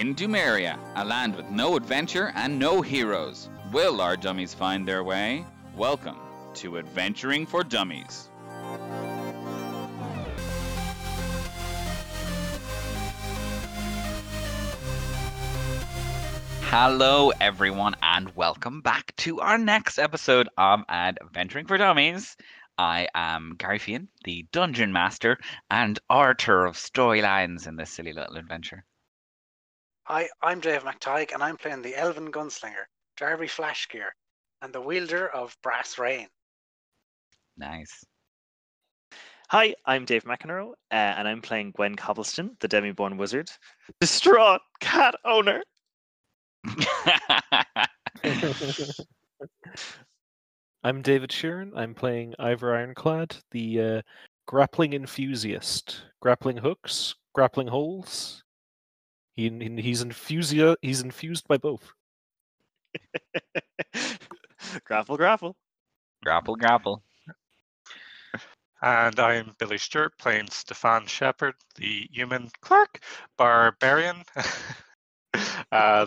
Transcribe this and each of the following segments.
In Dumeria, a land with no adventure and no heroes, will our dummies find their way? Welcome to Adventuring for Dummies. Hello, everyone, and welcome back to our next episode of Adventuring for Dummies. I am Gary Fian, the Dungeon Master and Author of storylines in this silly little adventure. Hi, I'm Dave McTighe, and I'm playing the Elven Gunslinger, Darby Flashgear, and the wielder of Brass Rain. Nice. Hi, I'm Dave McEnroe, uh, and I'm playing Gwen Cobblestone, the Demiborn Wizard, distraught cat owner. I'm David Sheeran. I'm playing Ivor Ironclad, the uh, grappling enthusiast. Grappling hooks, grappling holes. He, he- he's infusia, He's infused by both. grapple, grapple. grapple, grapple. And I'm Billy Stewart playing Stefan Shepard, the human clerk, barbarian, uh,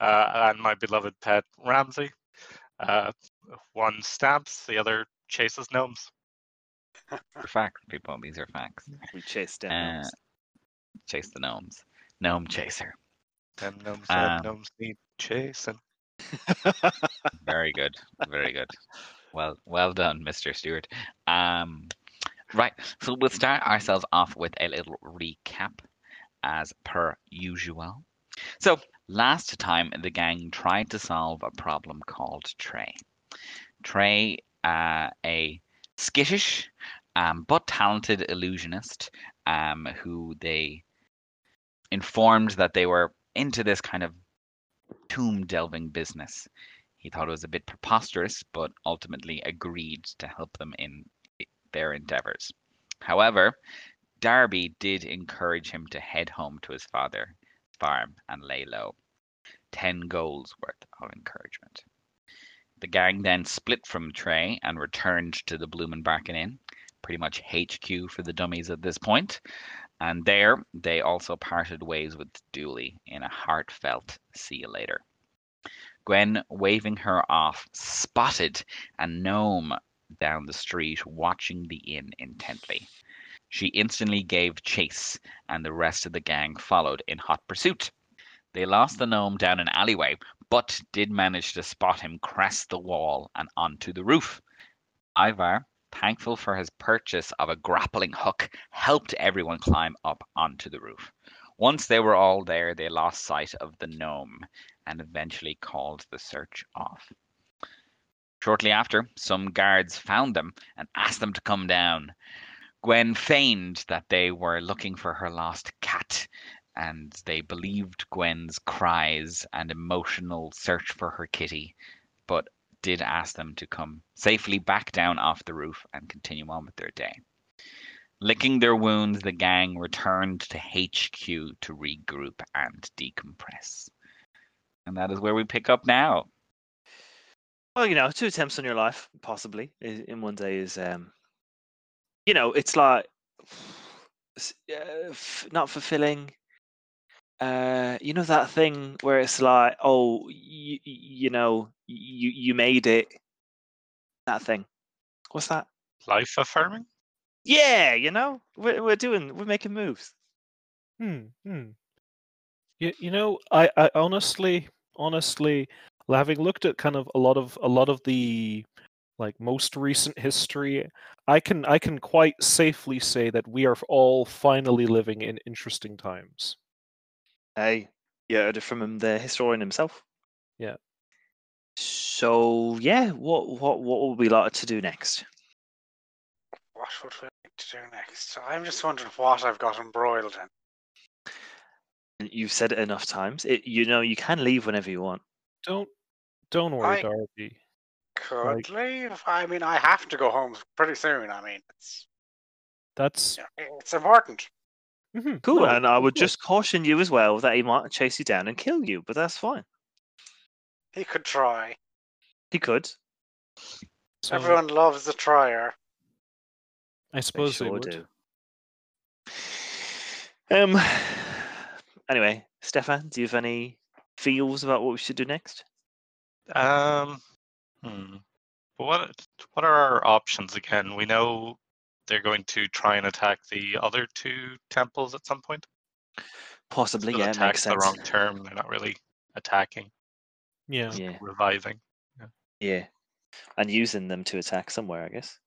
uh, and my beloved pet Ramsey. Uh, one stabs, the other chases gnomes. For facts, people. These are facts. We chase down. Uh, gnomes. Chase the gnomes. Gnome chaser. Them gnomes, Um, gnomes need chasing. Very good. Very good. Well, well done, Mr. Stewart. Um, right. So we'll start ourselves off with a little recap, as per usual. So last time, the gang tried to solve a problem called Trey. Trey, uh, a skittish um, but talented illusionist, um, who they informed that they were into this kind of tomb delving business. He thought it was a bit preposterous, but ultimately agreed to help them in their endeavors. However, Darby did encourage him to head home to his father's farm and lay low. Ten goals worth of encouragement. The gang then split from Trey and returned to the Blumenbarken Inn, pretty much HQ for the dummies at this point. And there, they also parted ways with Dooley in a heartfelt see you later. Gwen, waving her off, spotted a gnome down the street watching the inn intently. She instantly gave chase, and the rest of the gang followed in hot pursuit. They lost the gnome down an alleyway, but did manage to spot him crest the wall and onto the roof. Ivor, thankful for his purchase of a grappling hook, helped everyone climb up onto the roof. Once they were all there, they lost sight of the gnome and eventually called the search off. Shortly after, some guards found them and asked them to come down. Gwen feigned that they were looking for her lost cat, and they believed Gwen's cries and emotional search for her kitty, but did ask them to come safely back down off the roof and continue on with their day. Licking their wounds, the gang returned to HQ to regroup and decompress. And that is where we pick up now. Well, you know, two attempts on your life, possibly in one day is, um, you know, it's like uh, f- not fulfilling. Uh, you know that thing where it's like, oh, you, you know, you you made it. That thing. What's that? Life affirming? Yeah, you know, we're we're doing, we're making moves. Hmm. Hmm. You, you know, I, I honestly, honestly, having looked at kind of a lot of a lot of the like most recent history, I can I can quite safely say that we are all finally living in interesting times. Hey, you heard it from him, the historian himself. Yeah. So yeah, what what what would we like to do next? What would we like to do next? I'm just wondering what I've got embroiled in. You've said it enough times. It, you know, you can leave whenever you want. Don't don't worry, I- Darby. Could Like- leave? I mean, I have to go home pretty soon. I mean, it's That's it's important. Mhm, Cool. no, and I would course. just caution you as well that he might chase you down and kill you, but that's fine. He could try. He could. So, Everyone loves a trier. I suppose they sure would. do. Um, anyway, Stefan, do you have any feels about what we should do next? Um, hmm. What what are our options again? We know they're going to try and attack the other two temples at some point. Possibly, Still yeah, it attack makes the sense. wrong term. They're not really attacking, Yeah. Yeah, reviving. yeah, and using them to attack somewhere, I guess.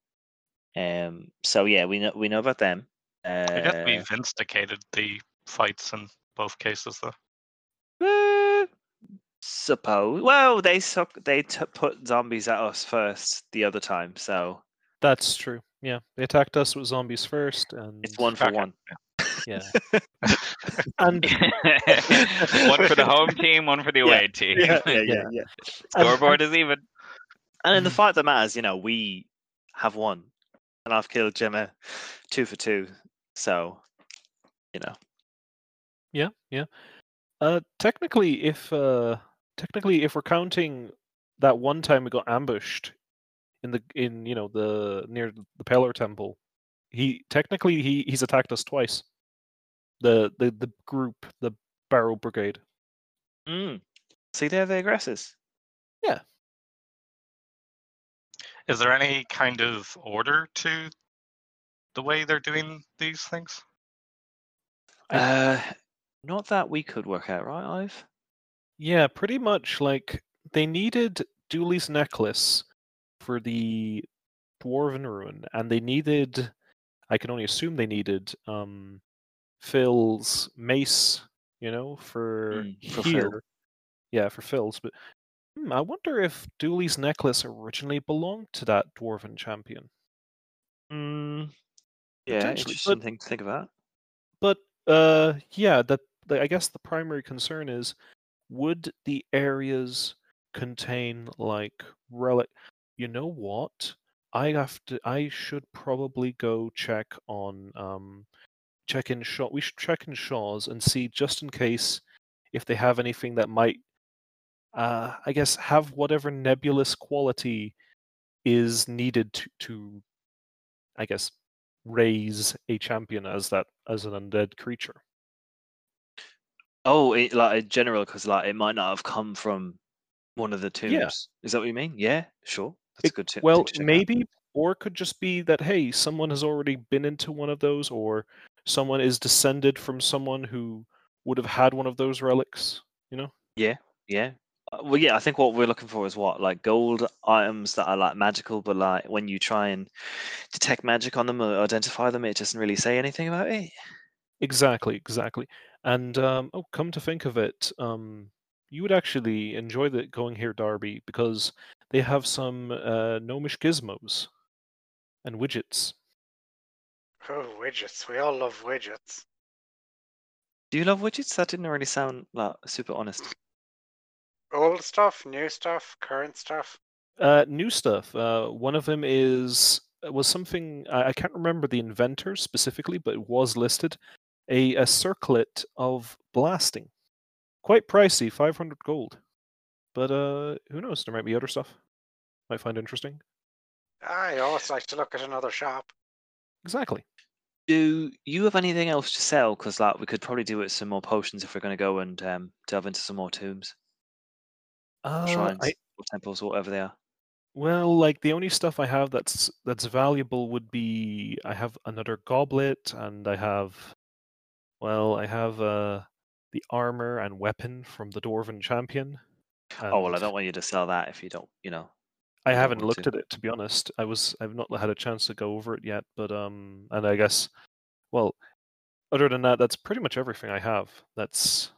Um. So yeah, we know we know about them. I guess we've instigated the fights in both cases, though. Uh, suppose. Well, they suck. They t- put zombies at us first the other time, so That's true. Yeah. They attacked us with zombies first and it's one for Okay. one. yeah. And one for the home team, one for the away team. yeah, yeah. yeah. Scoreboard is even. And in the Mhm. fight that matters, you know, we have won, and I've killed Gemma two for two. So, you know, Yeah, yeah. Uh, technically, if uh, technically, if we're counting that one time we got ambushed in the in you know the near the Pelor Temple, he technically he he's attacked us twice. The the the group, the Barrow Brigade. mm. see, they're the aggressors. Yeah. Is there any kind of order to the way they're doing these things? Uh, not that we could work out, right, Ive? Yeah, pretty much. Like they needed Dooley's necklace for the dwarven ruin, and they needed. I can only assume they needed um, Phil's mace. You know, for Mm, for Phil. here. Yeah, for Phil's. But hmm, I wonder if Dooley's necklace originally belonged to that dwarven champion. Mm. Yeah, interesting but- thing to think about. But uh, yeah, that the, I guess the primary concern is would the areas contain like relic? You know what? I have to. I should probably go check on um, check in Shaw. We should check in Shaw's and see just in case if they have anything that might, uh, I guess, have whatever nebulous quality is needed to to, I guess, raise a champion as that as an undead creature. Oh, it, like in general, because like it might not have come from one of the tombs. Yeah. Is that what you mean? Yeah, sure. That's It- good. To, well, check out. maybe, or it could just be that hey, someone has already been into one of those, or someone is descended from someone who would have had one of those relics. You know? Yeah. Uh, Well, yeah. I think what we're looking for is what like gold items that are like magical, but like when you try and detect magic on them or identify them, it doesn't really say anything about it. Exactly, exactly. And um, oh, come to think of it, um, you would actually enjoy the going here, Darby, because they have some uh, gnomish gizmos and widgets. Oh, widgets. We all love widgets. Do you love widgets? That didn't really sound like super honest. Old stuff, new stuff, current stuff. Uh, new stuff. Uh, one of them is was something I, I can't remember the inventor specifically, but it was listed. A a circlet of blasting, quite pricey, five hundred gold. But uh, who knows? There might be other stuff. Might find interesting. I always like to look at another shop. Exactly. Do you have anything else to sell? Because like we could probably do it some more potions if we're going to go and um, delve into some more tombs, Uh, shrines, I, or temples, or whatever they are. well, like the only stuff I have that's that's valuable would be I have another goblet and I have, well, I have uh the armor and weapon from the dwarven champion. Oh well, I don't want you to sell that if you don't, you know. I haven't looked to. at it to be honest. I was I've not had a chance to go over it yet, but um and I guess well other than that that's pretty much everything I have. That's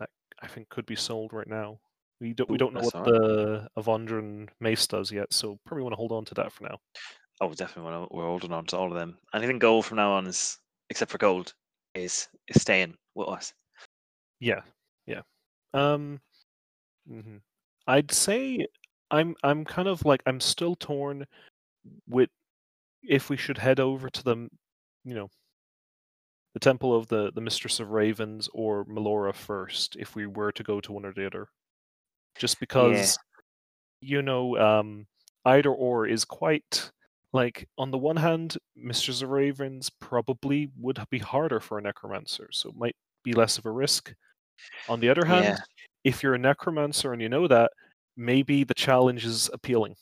that I think could be sold right now. We don't we don't know what alright. the Avondran mace does yet, so probably want to hold on to that for now. Oh, definitely. wanna- We're holding on to all of them. Anything gold from now on is, except for gold, is is staying with us. Yeah. Yeah. Um mm-hmm. I'd say I'm I'm kind of like I'm still torn with if we should head over to the you know the temple of the the mistress of ravens or melora first if we were to go to one or the other just because you know um either or is quite like on the one hand mistress of ravens probably would be harder for a necromancer so it might be less of a risk. On the other hand, Yeah. if you're a necromancer and you know that, maybe the challenge is appealing.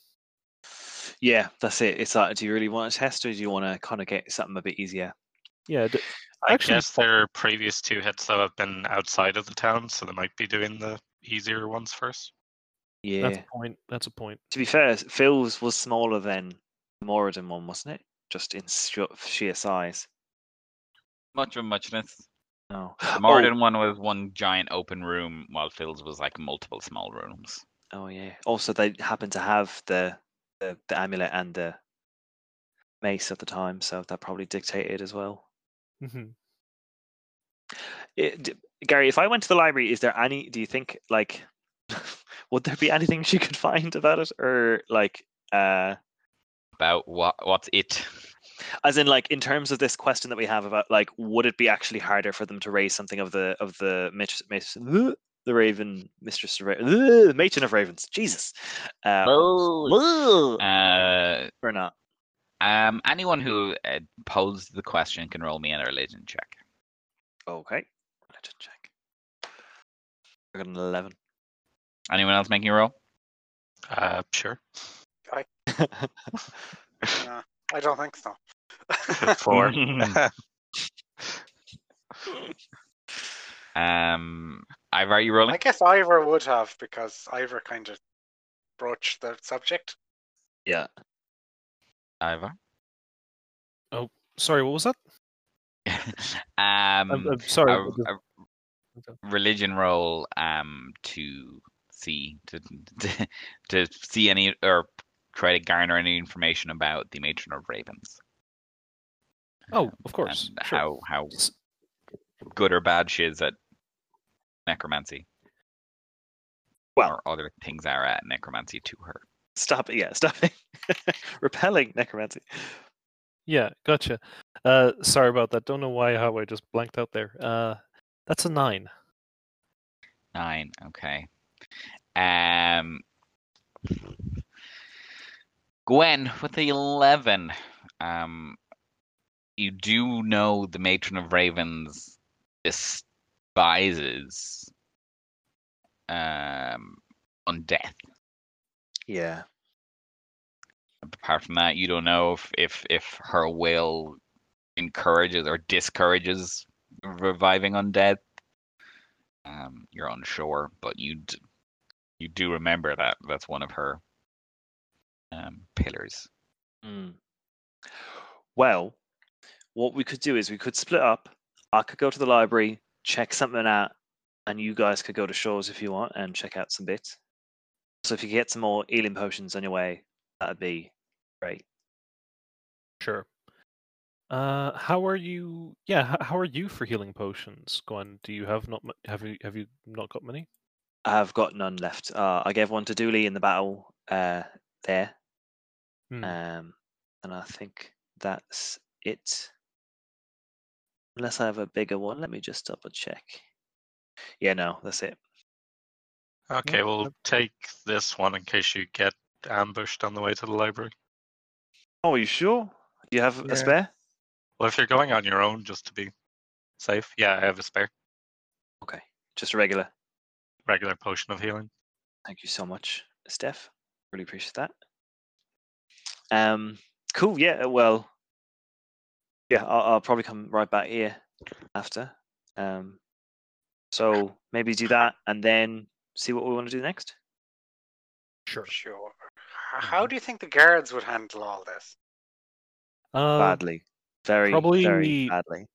Yeah, that's it. It's like, do you really want to test, or do you want to kind of get something a bit easier? Yeah, d- I Actually, guess their previous two hits though have been outside of the town, so they might be doing the easier ones first. Yeah. that's a point. That's a point. To be fair, Phil's was smaller than the Moradin one, wasn't it? Just in sh- sheer size. Much of muchness. No. The oh. Moradin one was one giant open room, while Phil's was like multiple small rooms. Oh yeah. Also, they happen to have the, the the amulet and the mace at the time, so that probably dictated as well. hmm It, d- Gary, if I went to the library, is there any? Do you think like would there be anything she could find about it, or like uh, About what? What's it? as in like in terms of this question that we have about like would it be actually harder for them to raise something of the of the mit- mit- the Raven Mistress of Raven, the Matron of Ravens? Jesus. Um, Oh. Uh, or not? um, anyone who uh, posed the question can roll me in a religion check. Okay. Let's check. I got an eleven. Anyone else making a roll? Uh, sure. No, I don't think so. Four. um, Ivor, are you rolling? I guess Ivor would have because Ivor kind of broached the subject. yeah. Ivor. Oh, sorry, what was that? um, I'm, I'm sorry. a, a religion roll um to see to, to to see any or try to garner any information about the matron of ravens. Oh, um, of course. and sure. how how good or bad she is at necromancy. Well- or other things are at necromancy to her. Stop it. Yeah. Stop it. Repelling necromancy. Yeah, gotcha. Uh, sorry about that. Don't know why how I just blanked out there. Uh, that's a nine. Nine. Okay. Um. Gwen with the eleven. Um. You do know the matron of ravens despises um death. Yeah. Apart from that, you don't know if if if her will encourages or discourages reviving undead. Um, you're unsure, but you d- you do remember that that's one of her um, pillars. Mm. Well, what we could do is we could split up. I could go to the library, check something out, and you guys could go to Shaw's if you want and check out some bits. So if you get some more healing potions on your way, that'd be great. Sure. Uh, how are you? Yeah, how are you for healing potions, Gwen? Do you have not? Have you have you not got many? I've got none left. Uh, I gave one to Dooley in the battle uh, there, Hmm. um, and I think that's it. Unless I have a bigger one, let me just double check. Yeah, no, that's it. Okay, Yeah, we'll take this one in case you get ambushed on the way to the library. Oh, are you sure? Do you have Yeah. a spare? Well, if you're going on your own, just to be safe, yeah, I have a spare Okay, just a regular. regular potion of healing. Thank you so much, Steph. Really appreciate that. Um, cool. Yeah. Well, yeah, I'll, I'll probably come right back here after. Um, so maybe do that and then see what we want to do next. Sure. Sure. How do you think the guards would handle all this? Uh, badly, very, very probably- badly.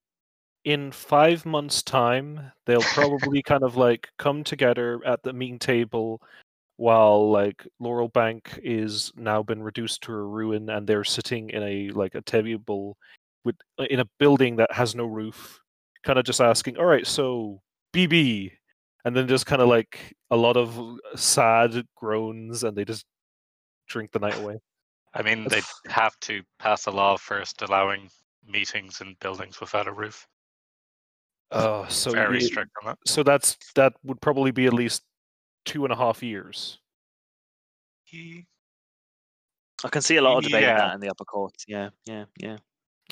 in five months' time, they'll probably kind of like come together at the meeting table while like Laurel Bank is now been reduced to a ruin and they're sitting in a like a table with uh, in a building that has no roof, kind of just asking, All right, so BB and then just kind of like a lot of sad groans and they just drink the night away. I mean, they'd have to pass a law first allowing meetings in buildings without a roof. Oh, so Very you- strict on that. so that's that would probably be at least two and a half years. Ye- I can see a lot of debate in that in the upper courts. Yeah, yeah, yeah.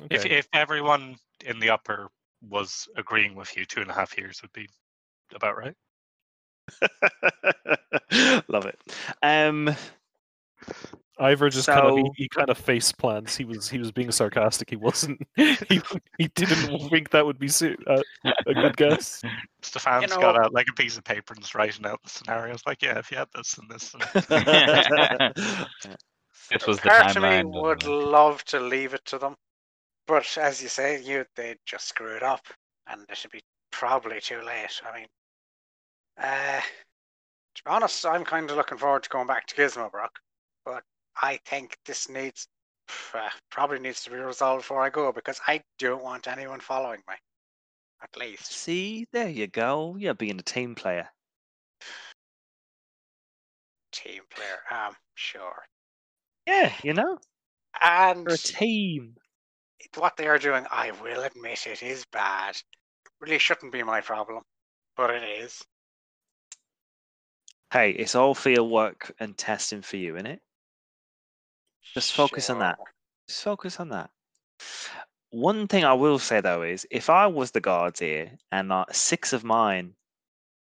If Okay. if everyone in the upper was agreeing with you, two and a half years would be about right. Love it. Um, Ivor just kind of he, he kind of face plants. He was he was being sarcastic. He wasn't. He he didn't think that would be su- uh, a good guess. Stefan's know- got out like a piece of paper and is writing out the scenarios. Like, yeah, if you had this and this, and This was the Part of me would love to leave it to them, but as you say, you they'd just screw it up, and it should be probably too late. I mean, uh, to be honest, I'm kind of looking forward to going back to Gizmobrook, but I think this needs uh, probably needs to be resolved before I go because I don't want anyone following me. At least See, there you go. You're being a team player. team player. Um, sure. Yeah, you know, And we're a team. What they are doing, I will admit it is bad. Really shouldn't be my problem, but it is. Hey, it's all field work and testing for you, isn't it? Just focus on that. Just focus on that. One thing I will say though is, if I was the guards here and uh, six of mine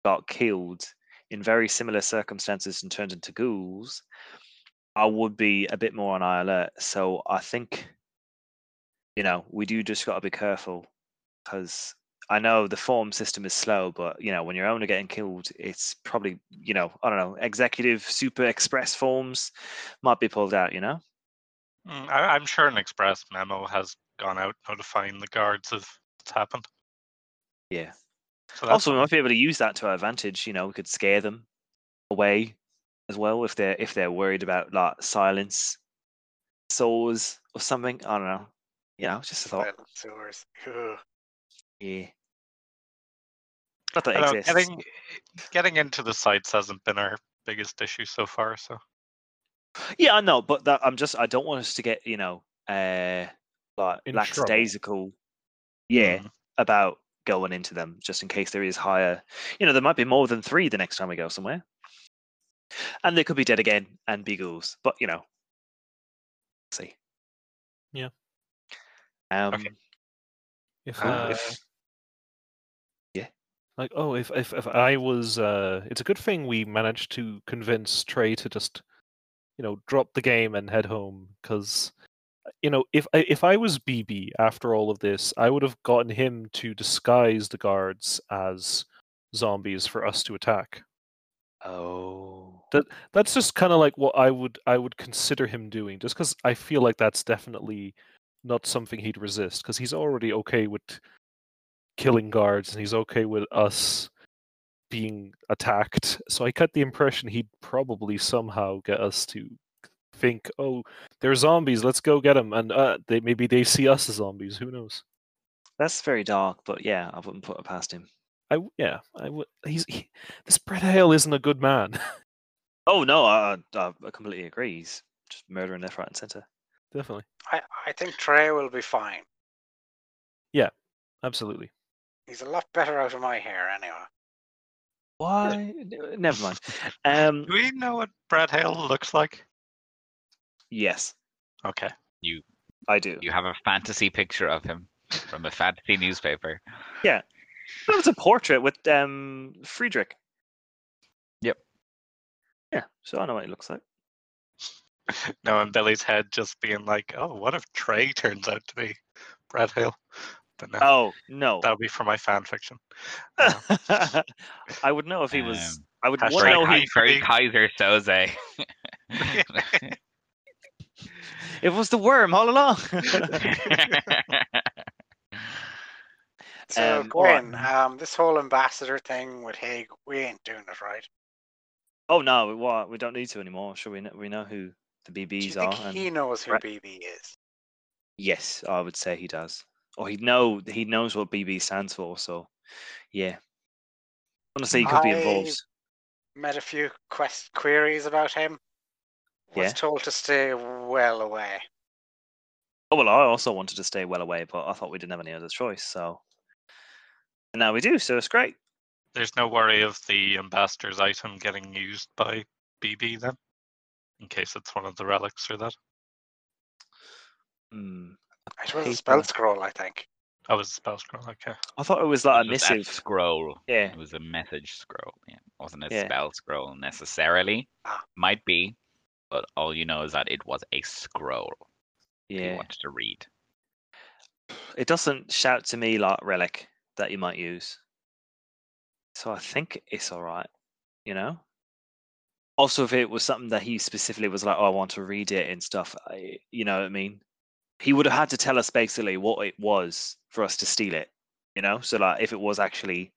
got killed in very similar circumstances and turned into ghouls, I would be a bit more on high alert. So I think, you know, we do just got to be careful because I know the form system is slow, but you know, when your owner getting killed, it's probably you know, I don't know, executive super express forms might be pulled out. You know. Mm, I, I'm sure an express memo has gone out notifying the guards of what's happened. Yeah. So also, we might be able to use that to our advantage. You know, we could scare them away as well if they're if they're worried about like silence, sores or something. I don't know. You know, just a thought. Silent sewers. Ugh. Yeah. Not that I it know, exists. getting getting into the sites hasn't been our biggest issue so far. So Yeah, I know, but that I'm just I don't want us to get you know uh like In lackadaisical. Yeah, mm, about going into them just in case there is higher. You know, there might be more than three the next time we go somewhere, and they could be dead again and be ghouls. But you know, see. Yeah. Um. Okay. If, uh, if- like oh if, if if i was uh it's a good thing we managed to convince trey to just you know drop the game and head home because you know if I- if i was bb after all of this i would have gotten him to disguise the guards as zombies for us to attack oh. that that's just kind of like what i would i would consider him doing just because i feel like that's definitely not something he'd resist because he's already okay with killing guards and he's okay with us being attacked so i get the impression he'd probably somehow get us to think oh they're zombies let's go get them and uh, they maybe they see us as zombies who knows That's very dark, but yeah, I wouldn't put it past him. I yeah i would he's he, this brett hale isn't a good man Oh no, I, I I completely agree. He's just murdering left, right, and center. Definitely I, I think Trey will be fine. Yeah, absolutely He's a lot better out of my hair anyway. Why? Never mind. Um. do we know what Brad Hale looks like? Yes, Okay. You I do. You have a fantasy picture of him from a fantasy newspaper. Yeah. It's a portrait with um Friedrich. Yep. Yeah, so I know what he looks like. No, in Billy's head, just being like, "Oh, what if Trey turns out to be Brad Hale?" But no, Oh no. that would be for my fan fiction. Uh, I would know if he was. Um, I would hashtag want to know Very, he, Kai- very Keyser Söze. it was the worm all along. So Um, Gwen, what- um, this whole ambassador thing with Haig, we ain't doing it right. oh no, we, what? We don't need to anymore. Sure, we know, we know who the Do BBs you think are. and- he knows who Right. BB is? Yes, I would say he does. Or he know he knows what BB stands for. So, yeah. Honestly, he could be involved. Met a few quest queries about him. Was Yeah. told to stay well away. Oh well, I also wanted to stay well away, but I thought we didn't have any other choice. So, and now we do. So it's great. There's no worry of the ambassador's item getting used by BB then, in case it's one of the relics or that. Hmm. It was a spell scroll, I think. It was a spell scroll. Okay. I thought it was like a It was a missive. scroll. Yeah. It was a message scroll. Yeah, it wasn't a Yeah. spell scroll necessarily. Ah. Might be, but all you know is that it was a scroll. If you Yeah. wanted to read. It doesn't shout to me like relic that you might use. So I think it's all right, you know. Also, if it was something that he specifically was like, "Oh, I want to read it and stuff," I, you know what I mean. He would have had to tell us basically what it was for us to steal it, you know. So like, if it was actually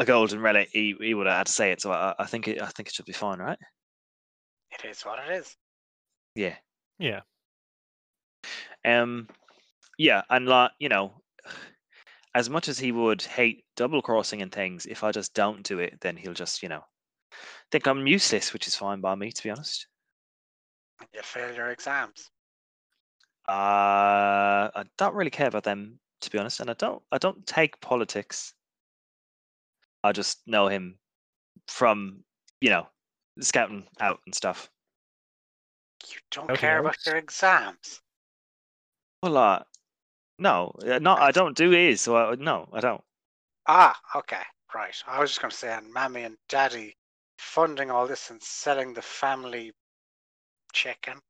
a golden relic, he, he would have had to say it. So I, I think it, I think it should be fine, right? It is what it is. Yeah. Yeah. Um, yeah, and like you know, as much as he would hate double crossing and things, if I just don't do it, then he'll just you know think I'm useless, which is fine by me, to be honest. You fail your exams. Uh, I don't really care about them, to be honest, and I don't I don't take politics. I just know him from you know scouting out and stuff. You don't Outing care about your exams. Well, uh, no, uh, no, I don't do his, so I, no, I don't. Ah, okay, right. I was just going to say, and Mammy and Daddy funding all this and selling the family chicken.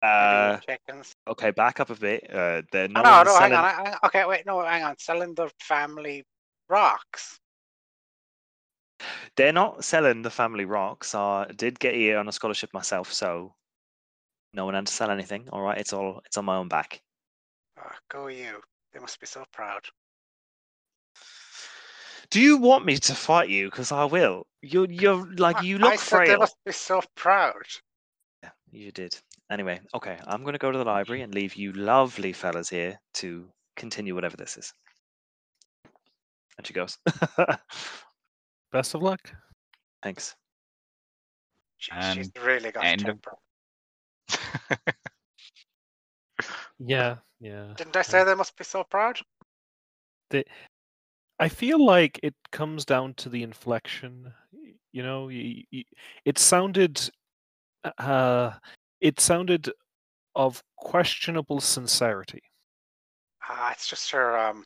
Uh, chickens. okay, back up a bit. Uh, they're Oh, no, no, no, hang on, on. Okay, wait, no, hang on. Selling the family rocks. They're not selling the family rocks. I did get here on a scholarship myself, so no one had to sell anything. All right, it's all it's on my own back. Oh, go you. They must be so proud. Do you want me to fight you? Because I will. You're you're like I- you I look said they frail. must be so proud. Yeah, you did. Anyway, okay, I'm going to go to the library and leave you lovely fellas here to continue whatever this is. And she goes, Best of luck. "Thanks." She, she's really got a end of- temper. Yeah, yeah. Didn't I say they must be so proud? I feel like it comes down to the inflection. You know, y y it sounded, uh, it sounded of questionable sincerity. Ah, it's just her um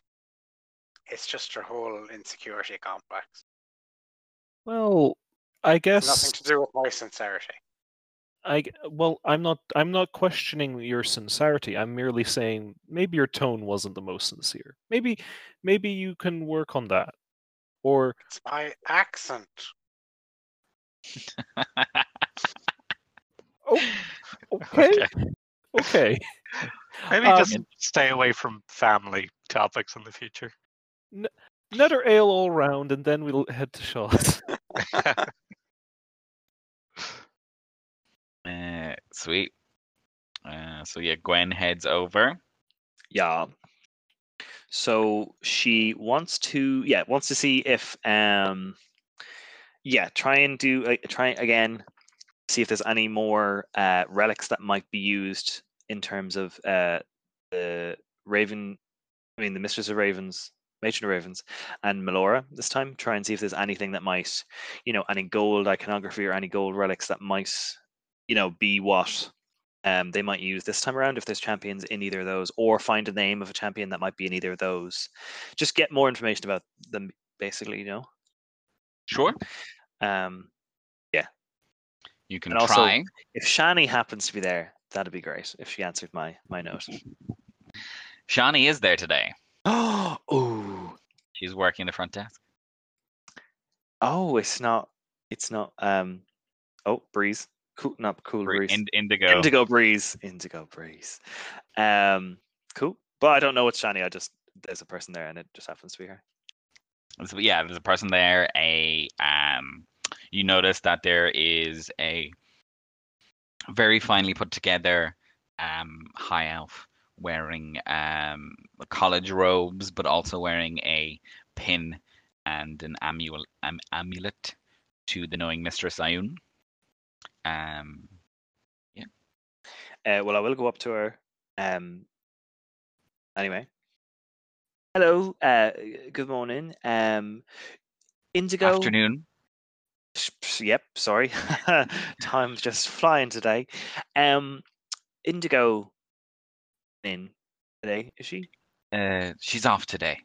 it's just her whole insecurity complex. Well, I guess Nothing to do with my sincerity. I well, I'm not I'm not questioning your sincerity. I'm merely saying maybe your tone wasn't the most sincere. Maybe maybe you can work on that. Or It's my accent. oh, okay, okay. Maybe Um, just stay away from family topics in the future. Another ale all round, and then we'll head to Shaw's. sweet. Uh, so yeah, Gwen heads over. Yeah. So she wants to, yeah, wants to see if, um, yeah, try and do, uh, try again, see if there's any more uh, relics that might be used in terms of uh, the Raven, I mean, the Mistress of Ravens, Matron of Ravens, and Melora this time. Try and see if there's anything that might, you know, any gold iconography or any gold relics that might, you know, be what um, they might use this time around if there's champions in either of those, or find a name of a champion that might be in either of those. Just get more information about them, basically, you know. Sure. Um, yeah. You can And also- try. if Shani happens to be there, that'd be great. If she answered my my note. Shani is there today. Oh. She's working the front desk. oh, it's not. It's not. Um. Oh, breeze. Cool. Not cool breeze. Ind- Indigo. Indigo breeze. Indigo breeze. Um. Cool. But I don't know what's shiny. I just there's a person there, and it just happens to be her. So, yeah, there's a person there. A um, you notice that there is a very finely put together um high elf wearing um college robes, but also wearing a pin and an amulet um, amulet to the knowing Mistress Ayun. Um, Uh, well, I will go up to her. Um. Anyway. Hello. Uh. Good morning. Um. Indigo. afternoon. Yep, sorry. Time's just flying today. Um Indigo in today, is she? Uh, she's off today.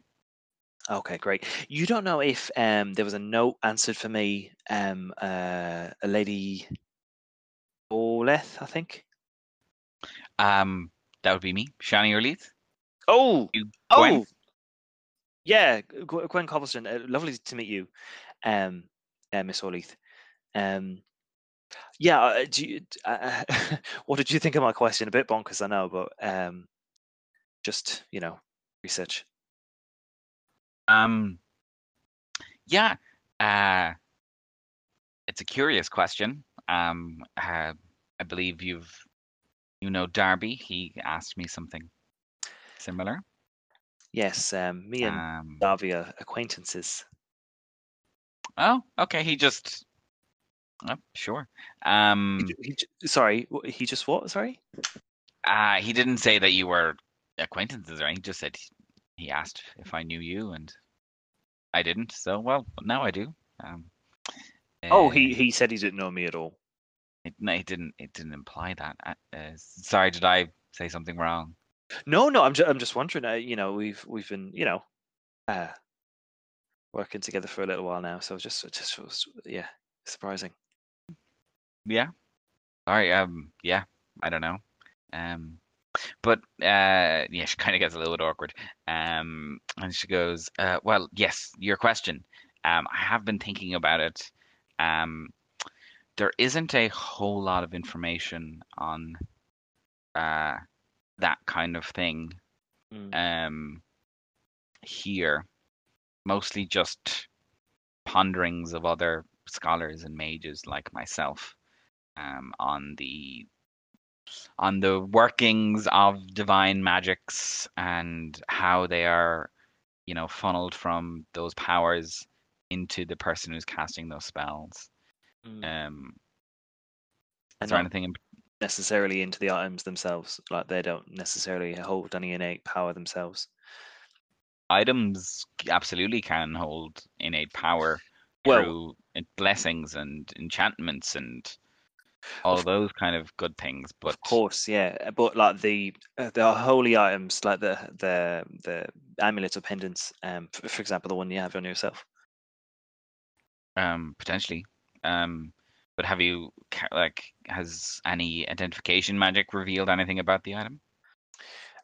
Okay, great. You don't know if um there was a note answered for me, um uh, a lady Oleth, I think. Um, that would be me, Shani or Leith. Oh, You, oh, yeah, Gwen Cobblestone. Uh, lovely to meet you, um, uh, Miss Oleith. Um, yeah, uh, do you, uh, what did you think of my question? A bit bonkers, I know, but um, just you know, research. Um, yeah. Uh, it's a curious question. Um, uh, I believe you've, you know, Darby. He asked me something similar. Yes, um, me and Um, Darby are acquaintances. oh, okay. He just, oh, sure. Um, ju- he sorry, he just what? Sorry. uh, he didn't say that you were acquaintances or anything. He just said he, he asked if I knew you, and I didn't. So, well, now I do. Um, Oh, he he said he didn't know me at all. It, no, it didn't. It didn't imply that. Uh, uh, sorry, did I say something wrong? No, no, I'm just I'm just wondering. Uh, you know, we've we've been you know, uh, working together for a little while now, so just just was yeah surprising. Yeah. Sorry. Um. Yeah. I don't know. Um. But uh. Yeah. She kind of gets a little bit awkward. Um. And she goes. Uh. Well. Yes. Your question. Um. I have been thinking about it. Um. There isn't a whole lot of information on. Uh. That kind of thing. Mm. um, here, mostly just ponderings of other scholars and mages like myself um, on the on the workings of divine magics and how they are, you know, funneled from those powers into the person who's casting those spells. Mm. Um, is there anything in necessarily into the items themselves. Like they don't necessarily hold any innate power themselves. items absolutely can hold innate power Well- through blessings and enchantments and all Of- those kind of good things. But Of course, yeah, but like the uh, the holy items, like the the the amulets or pendants, um, for, for example, the one you have on yourself. Um, potentially. Um, but have you like has any identification magic revealed anything about the item?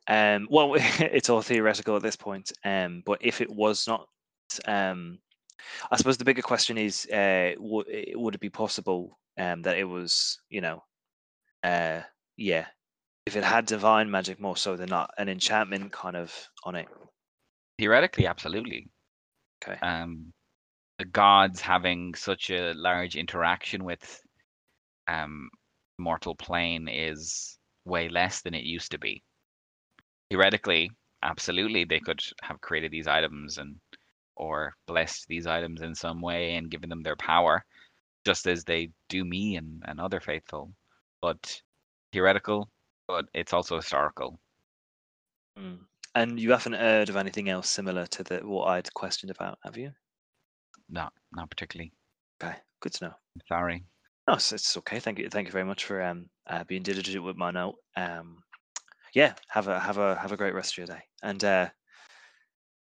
Um, well, it's all theoretical at this point. Um, but if it was not, um, I suppose the bigger question is, uh, would would it be possible um, that it was, you know, uh, yeah, if it had divine magic more so than not an enchantment kind of on it. Theoretically, absolutely. Okay. um, the gods having such a large interaction with um, mortal plane is way less than it used to be. Theoretically, absolutely, they could have created these items and or blessed these items in some way and given them their power, just as they do me and, and other faithful. But theoretical, but it's also historical. Mm. And you haven't heard of anything else similar to the what I'd questioned about, have you? Not not particularly. Okay, good to know. Sorry. No, it's, it's okay. Thank you. Thank you very much for um uh, being diligent with my note. Um, yeah, have a have a have a great rest of your day. And uh,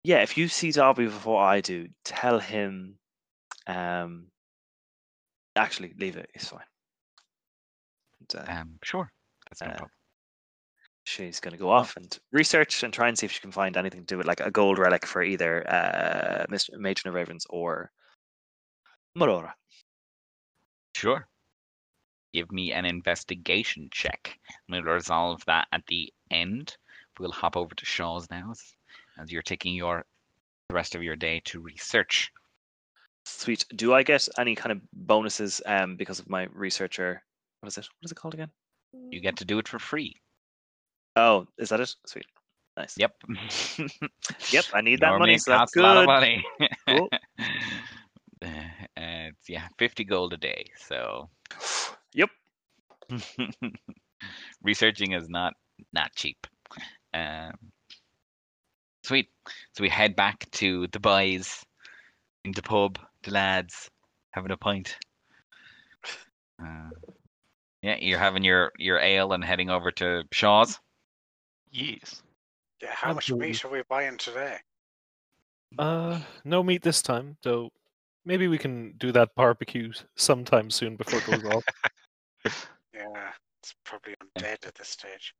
yeah, if you see Darby before I do, tell him. Um, actually, leave it. It's fine. And, uh, Um, sure. That's no Uh, problem. She's going to go off and research and try and see if she can find anything to do with like a gold relic for either uh, Mr. Matron of Ravens or Melora. Sure. Give me an investigation check. We'll resolve that at the end. We'll hop over to Shaw's now as, as you're taking your the rest of your day to research. Sweet. Do I get any kind of bonuses um because of my researcher? What is it? What is it called again? You get to do it for free. Oh, is that it? Sweet. Nice. Yep. Yep, I need that money, so that's costs a lot of good. money. Cool. Uh, it's yeah, fifty gold a day. So Yep. researching is not not cheap. Um, sweet. So we head back to the boys in the pub, the lads having a pint. Uh, yeah, you're having your your ale and heading over to Shaw's. Yes. Yeah, how much Absolutely. meat are we buying today? Uh, no meat this time, though. Maybe we can do that barbecue sometime soon before it goes off. Yeah, it's probably undead at this stage.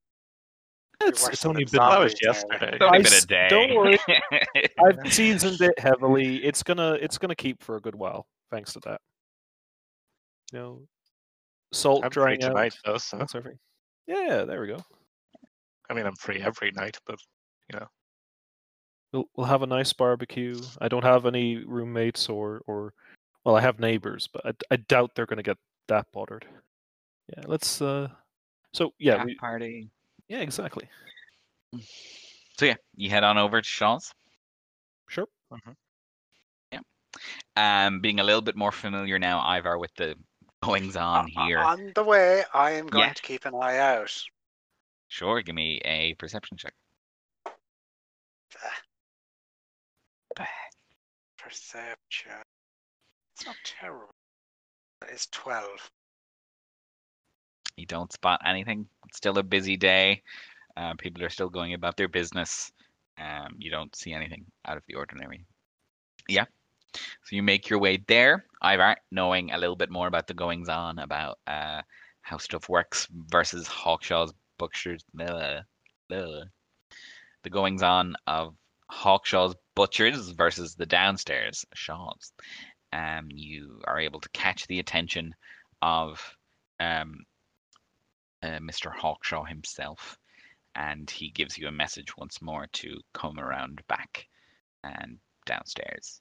It's, worse it's than only been. That was yesterday. It's only I been a s- day. don't worry. I've seasoned it heavily. It's gonna it's gonna keep for a good while, thanks to that. You know, salt I'm free drying out. tonight, though, so That's. Yeah, there we go. I mean, I'm free every night, but you know. We'll we'll have a nice barbecue. I don't have any roommates or or well, I have neighbors, but I, I doubt they're gonna get that bothered. Yeah, let's. uh So yeah, we, party. yeah, exactly. So yeah, you head on over to Shaw's. Sure. Yeah, um, being a little bit more familiar now, Ivor, with the goings on uh, here. On the way, I am going Yeah. to keep an eye out. Sure, give me a perception check. Perception. It's not terrible. It's 12. You don't spot anything. It's still a busy day. Uh, people are still going about their business. Um, you don't see anything out of the ordinary. Yeah. So you make your way there, Ivor, knowing a little bit more about the goings on, about uh, how stuff works versus Hawkshaw's butchers. The goings on of Hawkshaw's butchers versus the downstairs Shaws. Um, you are able to catch the attention of um, uh, Mr. Hawkshaw himself, and he gives you a message once more to come around back and downstairs.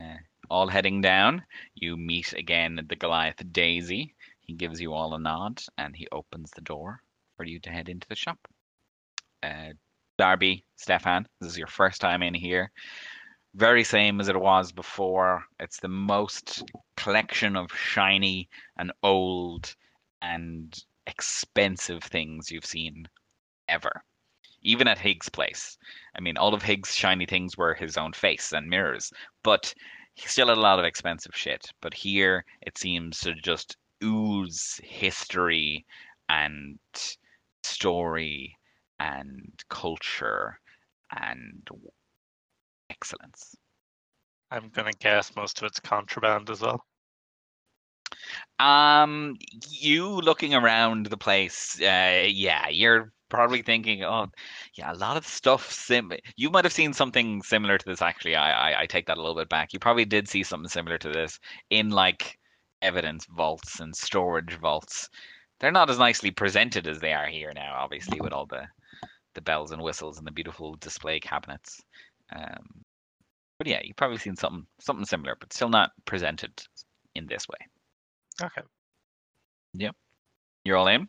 Uh, all heading down, you meet again the Goliath Daisy. He gives you all a nod, and he opens the door for you to head into the shop. Uh, Darby, Stefan, this is your first time in here. Very same as it was before. It's the most collection of shiny and old and expensive things you've seen ever. Even at Higgs' place. I mean, all of Higgs' shiny things were his own face and mirrors, but he still had a lot of expensive shit. But here, it seems to just ooze history and story and culture and excellence. I'm gonna guess most of it's contraband as well. Um, you looking around the place, uh, yeah, you're probably thinking, oh, yeah, a lot of stuff. Sim- you might have seen something similar to this. Actually, I, I, I take that a little bit back. You probably did see something similar to this in like evidence vaults and storage vaults. They're not as nicely presented as they are here now, obviously, with all the the bells and whistles and the beautiful display cabinets. Um, but yeah, you've probably seen something something similar, but still not presented in this way. Okay. Yep. You're all in?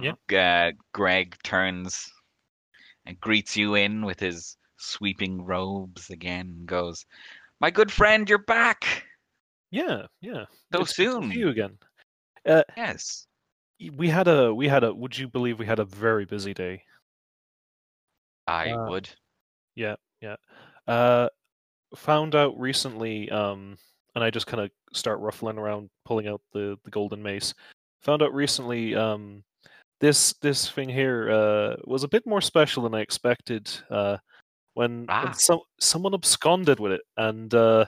Yep. Uh, Greg turns and greets you in with his sweeping robes again and goes, My good friend, you're back. Yeah, yeah. So It's soon. see you again. Uh, Yes. We had a we had a. Would you believe we had a very busy day? I Uh, would. Yeah, yeah. Uh, found out recently, um, and I just kind of start ruffling around, pulling out the the golden mace. Found out recently, um, this this thing here uh was a bit more special than I expected. Uh, when, Ah. when some someone absconded with it, and uh,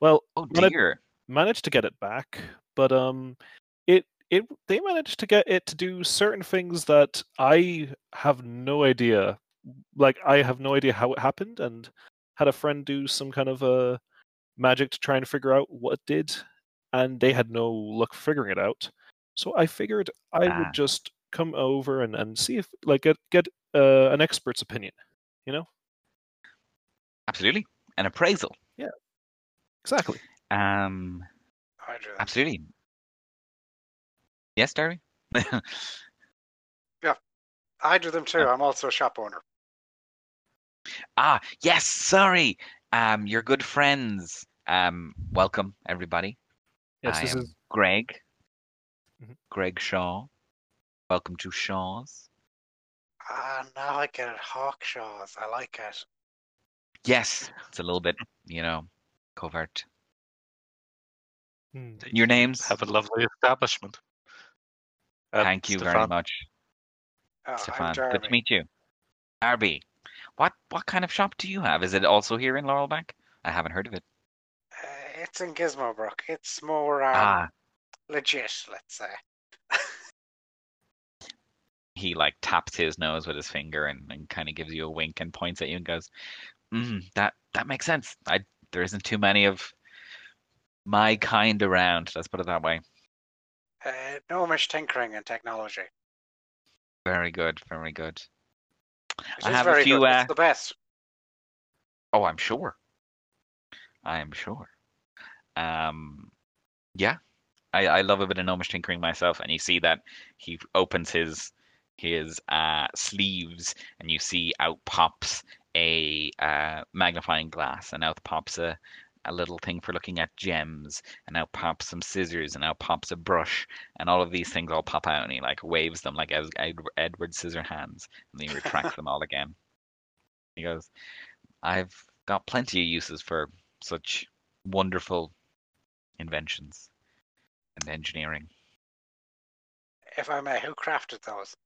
well, Oh dear. managed to get it back, but um, it it they managed to get it to do certain things that I have no idea. Like I have no idea how it happened, and had a friend do some kind of a magic to try and figure out what it did, and they had no luck figuring it out. So I figured I Ah. would just come over and, and see if like get get uh, an expert's opinion. You know Absolutely. An appraisal. Yeah, exactly. Um, I absolutely. Yes, Darby? Yeah. I do them too. I'm also a shop owner. ah, yes, sorry. Um, your good friends. Um, welcome, everybody. Yes, I this am is Greg. Mhm. Greg Shaw. Welcome to Shaw's. Ah, now I get it. Hawkshaws. I like it. Yes, it's a little bit, you know, covert. hmm, Your names? Have a lovely establishment. Um, Thank you very Stefan, much, Oh, Stefan. Good to meet you. Darby, what what kind of shop do you have? Is it also here in Laurelbank? I haven't heard of it. Uh, it's in Gizmobrook. It's more um, Ah, legit, let's say. he like taps his nose with his finger and, and kind of gives you a wink and points at you and goes, mm, "That that makes sense. I there isn't too many of my kind around. Let's put it that way." Uh, gnomish tinkering and technology. Very good, very good. Which I have a few, uh, It's the best. Oh, I'm sure. I am sure. Um, yeah, I, I love a bit of gnomish tinkering myself, and you see that he opens his his uh, sleeves, and you see out pops a uh, magnifying glass, and out pops a a little thing for looking at gems, and out pops some scissors, and out pops a brush, and all of these things all pop out, and he like waves them like Ed- Ed- Edward Scissorhands, and then he retracts them all again. He goes, I've got plenty of uses for such wonderful inventions and engineering. If I may, who crafted those?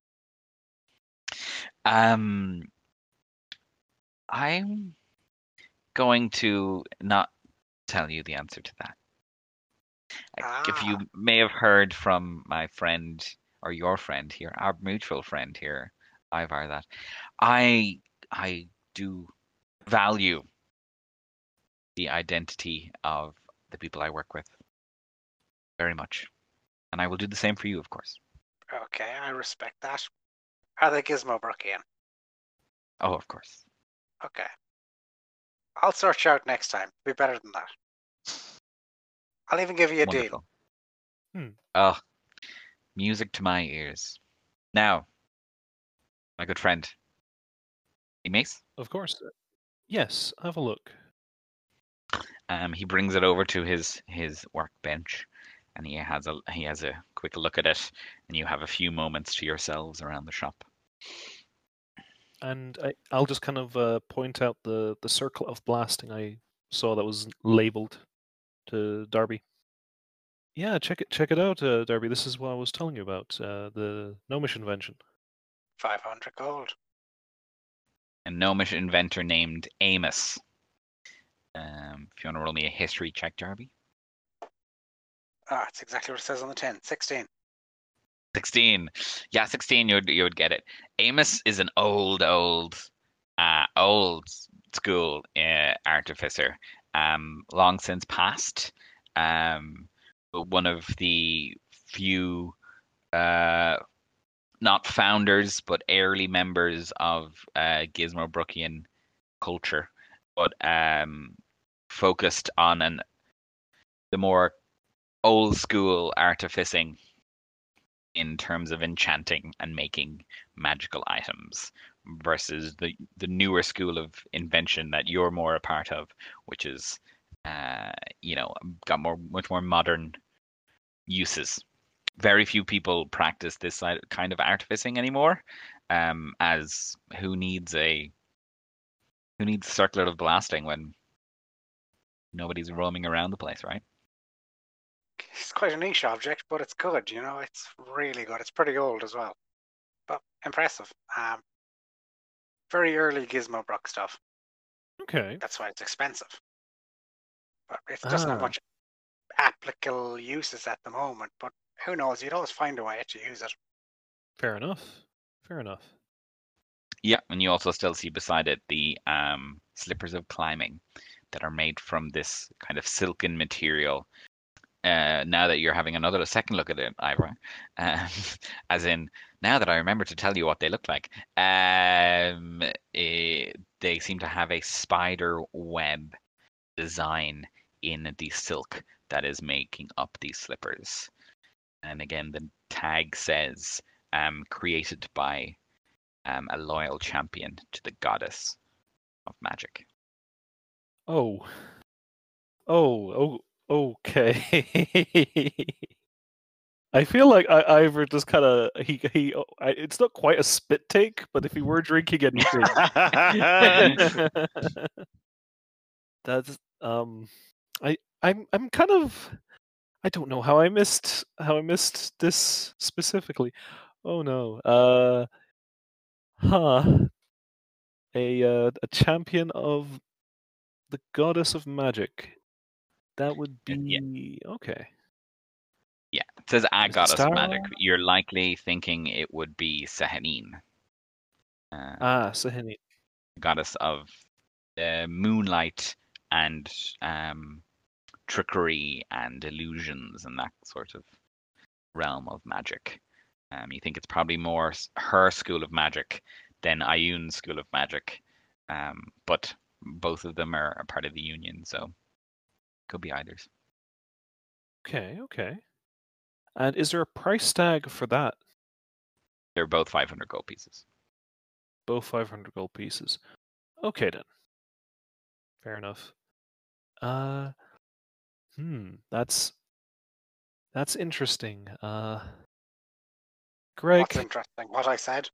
Um, I'm going to not tell you the answer to that. Like, If you Ah. may have heard from my friend or your friend here, our mutual friend here, Ivor, that I I do value the identity of the people I work with very much, and I will do the same for you, of course. Okay, I respect that. Are they Gizmobrookian? Oh, of course. Okay. I'll sort you out next time. Be better than that. I'll even give you a deal. Hmm. Oh, music to my ears. Now, my good friend, Mace, Of course. Yes, have a look. um, he brings it over to his his workbench, and he has a he has a quick look at it, and you have a few moments to yourselves around the shop. And I, I'll just kind of uh, point out the, the circlet of blasting I saw that was labeled to Darby. Yeah, check it check it out, uh, Darby. This is what I was telling you about uh, the Gnomish invention. 500 gold. A gnomish inventor named Amos. Um, if you want to roll me a history check, Darby. Ah, it's exactly what it says on the tin. 16. 16. Yeah, 16 you would you would get it. Amos is an old old uh old school uh, artificer. Um long since passed. Um one of the few uh not founders but early members of uh Gizmo Brookian culture but um focused on an the more old school artificing in terms of enchanting and making magical items versus the the newer school of invention that you're more a part of, which is uh, you know got more much more modern uses. Very few people practice this kind of artificing anymore. Um, as who needs a who needs circular of blasting when nobody's roaming around the place, right? It's quite a niche object, but it's good, you know. It's really good. It's pretty old as well. But impressive. Um, very early Gizmobrook stuff. Okay. That's why it's expensive. But it doesn't have Ah. much applicable uses at the moment. But who knows? You'd always find a way to use it. Fair enough. Fair enough. Yeah, and you also still see beside it the um, slippers of climbing that are made from this kind of silken material. Uh, now that you're having another second look at it, um, as in now that I remember to tell you what they look like, um, eh, they seem to have a spider web design in the silk that is making up these slippers. And again, the tag says um, created by um, a loyal champion to the goddess of magic. Oh. Oh, oh, okay. I feel like I, Ivor just kind of he he. oh, I, it's not quite a spit take, but if he were drinking anything, that's um. I I'm I'm kind of. I don't know how I missed how I missed this specifically. Oh no. Uh. Huh. a uh, a champion of the goddess of magic. That would Uh, yeah. be okay. Yeah, it says a Is it goddess magic. You're likely thinking it would be Sehanine, uh, Ah, Sahini. goddess of uh, moonlight and um, trickery and illusions and that sort of realm of magic. Um, you think it's probably more her school of magic than Ioun's school of magic, um, but both of them are a part of the union, so could be either's. Okay, okay. And is there a price tag for that? They're both 500 gold pieces. Both 500 gold pieces. Okay then. Fair enough. Uh, hmm. That's that's interesting. Uh, Greg, What's interesting? What I said.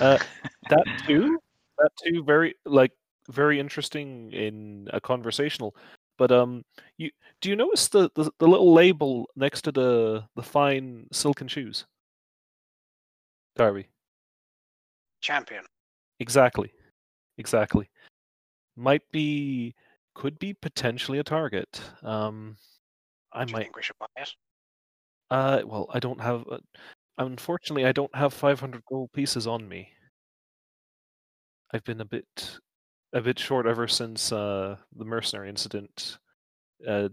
Uh, that too. That too. Very like very interesting in a conversational. But um, you do you notice the, the, the little label next to the the fine silken shoes? Darby. Champion. Exactly. Exactly. Might be could be potentially a target. Um I might think we should buy it? uh well I don't have uh, unfortunately I don't have 500 gold pieces on me. I've been a bit a bit short ever since uh the mercenary incident. Uh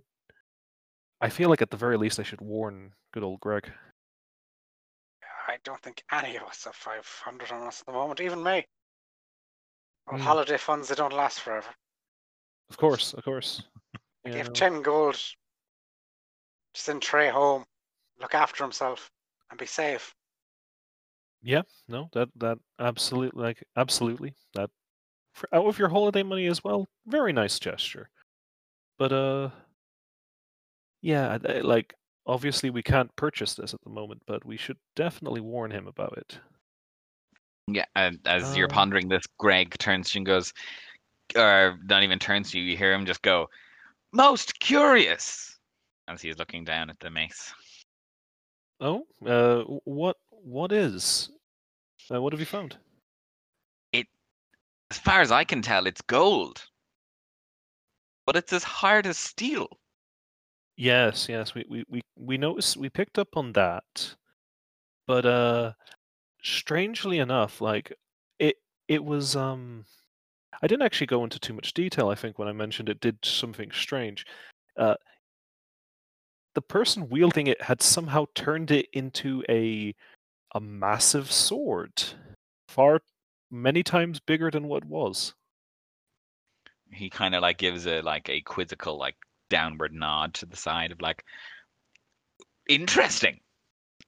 I feel like at the very least I should warn good old Greg. I don't think any of us have 500 on us at the moment, even me. Well, Hmm. holiday funds, they don't last forever. Of course, of course. I You gave 10 gold. Just send Trey home, look after himself, and be safe. Yeah, no, that that absolutely like absolutely that for out of your holiday money as well. Very nice gesture, but uh, yeah, I- like obviously we can't purchase this at the moment, but we should definitely warn him about it. Yeah, and as you're Um, pondering this, Greg turns to you and goes, or not even turns to you, you hear him just go, most curious, as he's looking down at the mace. Oh, uh, what what is? Uh, what have you found? As far as I can tell, it's gold, but it's as hard as steel. Yes, yes, we we we we noticed we picked up on that, but uh, strangely enough, like it it was um, I didn't actually go into too much detail. I think when I mentioned it did something strange. Uh, the person wielding it had somehow turned it into a a massive sword, far many times bigger than what was. He kind of like gives a like a quizzical like downward nod to the side of like, interesting.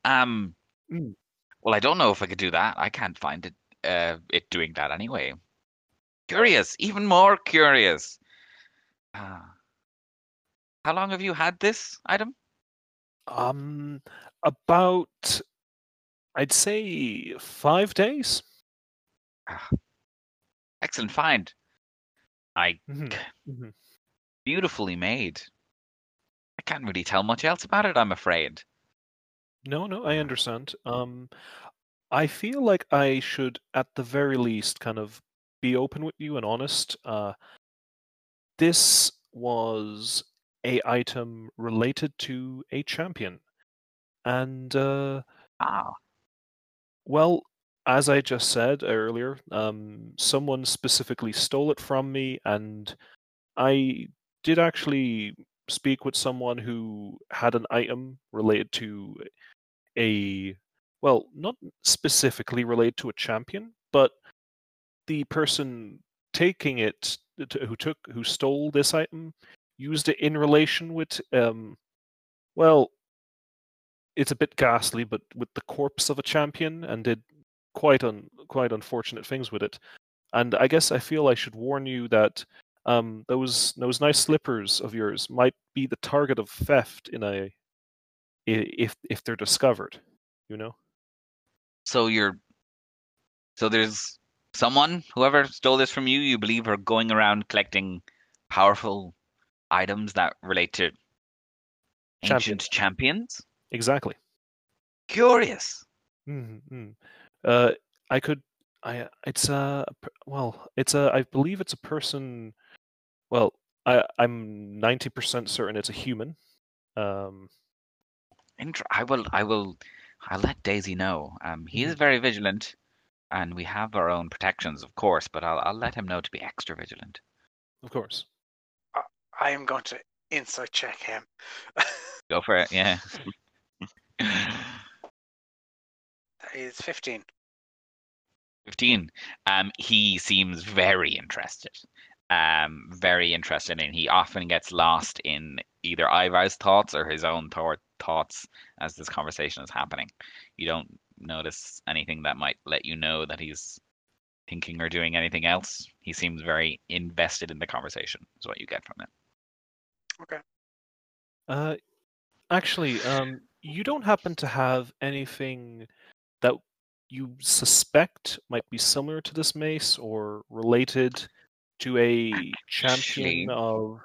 Um, Mm. well, I don't know if I could do that. I can't find it. Uh, it doing that anyway. Curious, even more curious. Ah. How long have you had this item? Um, about I'd say five days. Excellent find. I Mhm, mhm. beautifully made. I can't really tell much else about it, I'm afraid. No, no, I understand. Um, I feel like I should, at the very least, kind of be open with you and honest. Uh, this was a item related to a champion, and uh, Ah, well, as I just said earlier, um, someone specifically stole it from me, and I did actually speak with someone who had an item related to a well, not specifically related to a champion, but the person taking it, t- who took, who stole this item, used it in relation with, um, well, it's a bit ghastly, but with the corpse of a champion, and did quite un, quite unfortunate things with it. And I guess I feel I should warn you that um, those those nice slippers of yours might be the target of theft in a i- if if they're discovered. You know. so you're so there's someone, whoever stole this from you, you believe are going around collecting powerful items that relate to ancient champions? Exactly. Curious. Mm-hmm. Uh, I could I it's a well, it's a I believe it's a person. Well, I I'm ninety percent certain it's a human. Um, Inter- I will. I will. I'll let Daisy know. Um, he is very vigilant, and we have our own protections, of course. But I'll I'll let him know to be extra vigilant. of course. I am going to insight check him. Go for it. Yeah. that is 15. 15 um he seems very interested. Um very interested and he often gets lost in either Ivor's thoughts or his own thought thoughts as this conversation is happening. You don't notice anything that might let you know that he's thinking or doing anything else. He seems very invested in the conversation is what you get from it. Okay. Uh, actually, um, you don't happen to have anything that you suspect might be similar to this mace or related to a champion of.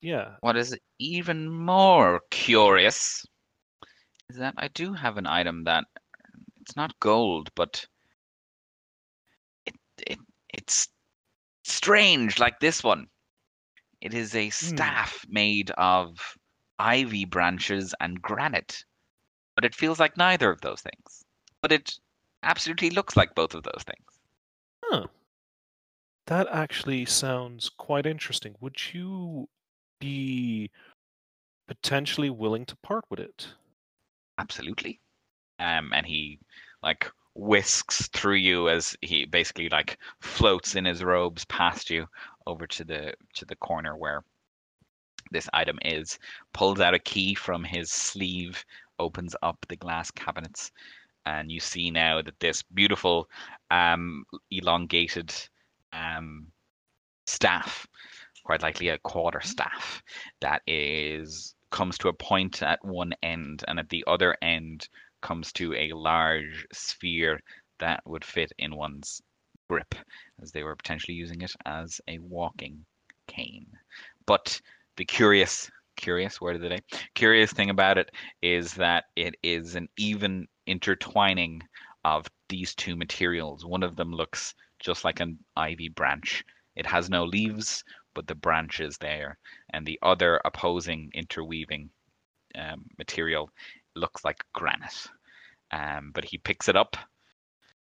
Yeah. What is even more curious is that I do have an item that it's not gold, but it, it it's strange like this one. It is a hmm. staff made of ivy branches and granite, but it feels like neither of those things. But it absolutely looks like both of those things. Huh. That actually sounds quite interesting. Would you be potentially willing to part with it? Absolutely. Um, and he like whisks through you as he basically like floats in his robes past you over to the to the corner where this item is. Pulls out a key from his sleeve, opens up the glass cabinets, and you see now that this beautiful um, elongated um, staff, quite likely a quarter staff, that is comes to a point at one end, and at the other end comes to a large sphere that would fit in one's grip, as they were potentially using it as a walking cane. But the curious, curious word of the day, curious thing about it is that it is an even intertwining of these two materials. One of them looks just like an ivy branch. It has no leaves, but the branch is there, and the other opposing interweaving um, material looks like granite. Um, but he picks it up,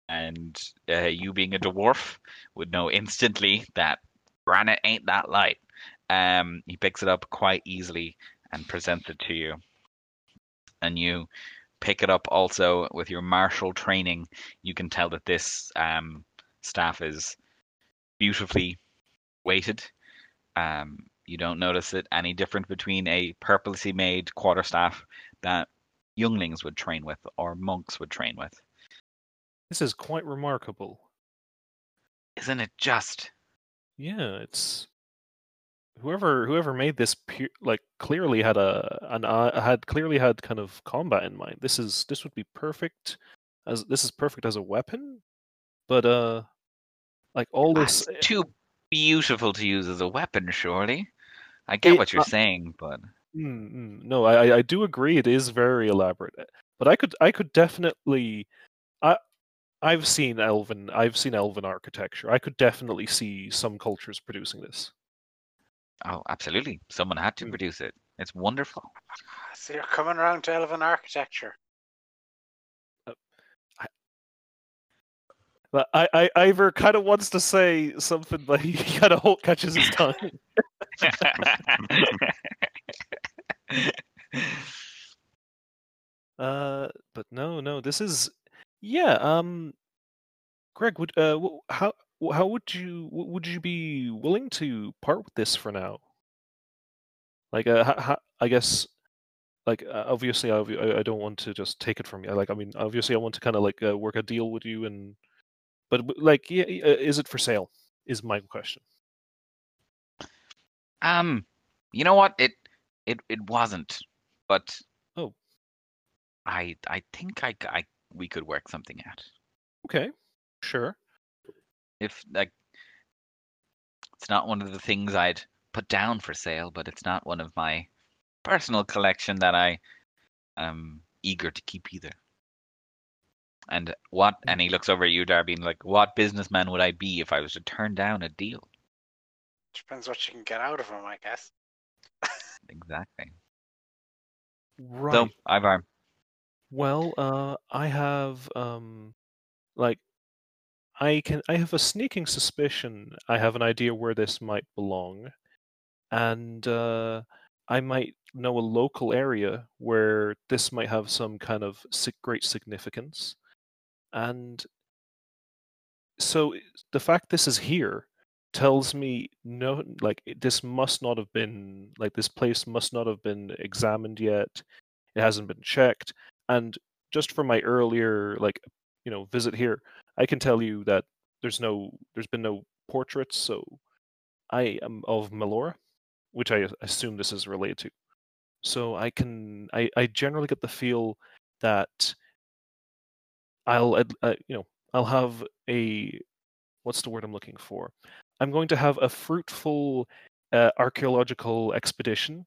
and uh, you being a dwarf would know instantly that granite ain't that light. Um, he picks it up quite easily and presents it to you, and you pick it up also with your martial training. You can tell that this um, staff is beautifully weighted. Um, you don't notice it any different between a purposely made quarterstaff that younglings would train with or monks would train with. This is quite remarkable. Isn't it just? Yeah, it's whoever whoever made this like clearly had a an uh, had clearly had kind of combat in mind. This is this would be perfect as this is perfect as a weapon, but uh, like all this. It's too beautiful to use as a weapon, surely. I get It- what you're uh, saying, but Mm, mm, no, I I- do agree. It is very elaborate, uh, but I could I could definitely. I I've seen elven I've seen elven architecture. I could definitely see some cultures producing this. Oh, absolutely, someone had to Mm. produce it. It's wonderful. So you're coming around to elven architecture. But I, I Ivor kind of wants to say something, but he kind of catches his tongue. Uh, but no, no, this is yeah. Um, Greg, would uh, how wh- how would you would you be willing to part with this for now? Like, uh, ha, ha, I guess, like uh, obviously, I, I I don't want to just take it from you. Like, I mean, obviously, I want to kind of like uh, work a deal with you, and but like, yeah, uh, is it for sale? Is my question. Um, you know what? It it it wasn't, but Oh. I I think I I we could work something out. Okay, sure. If like it's not one of the things I'd put down for sale, but it's not one of my personal collection that I am eager to keep either. And what? And he looks over at you, Darby, and like, what businessman would I be if I was to turn down a deal? Depends what you can get out of him, I guess. Exactly. Right. So, Ivor, Well, uh, I have um, like, I can I have a sneaking suspicion. I have an idea where this might belong, and uh, I might know a local area where this might have some kind of great significance, and so the fact this is here tells me no, like this must not have been like this place must not have been examined yet. It hasn't been checked and just from my earlier like you know visit here i can tell you that there's no there's been no portraits so i am of melora which i assume this is related to. So i can i i generally get the feel that i'll uh, you know i'll have a what's the word i'm looking for? I'm going to have a fruitful uh, archaeological expedition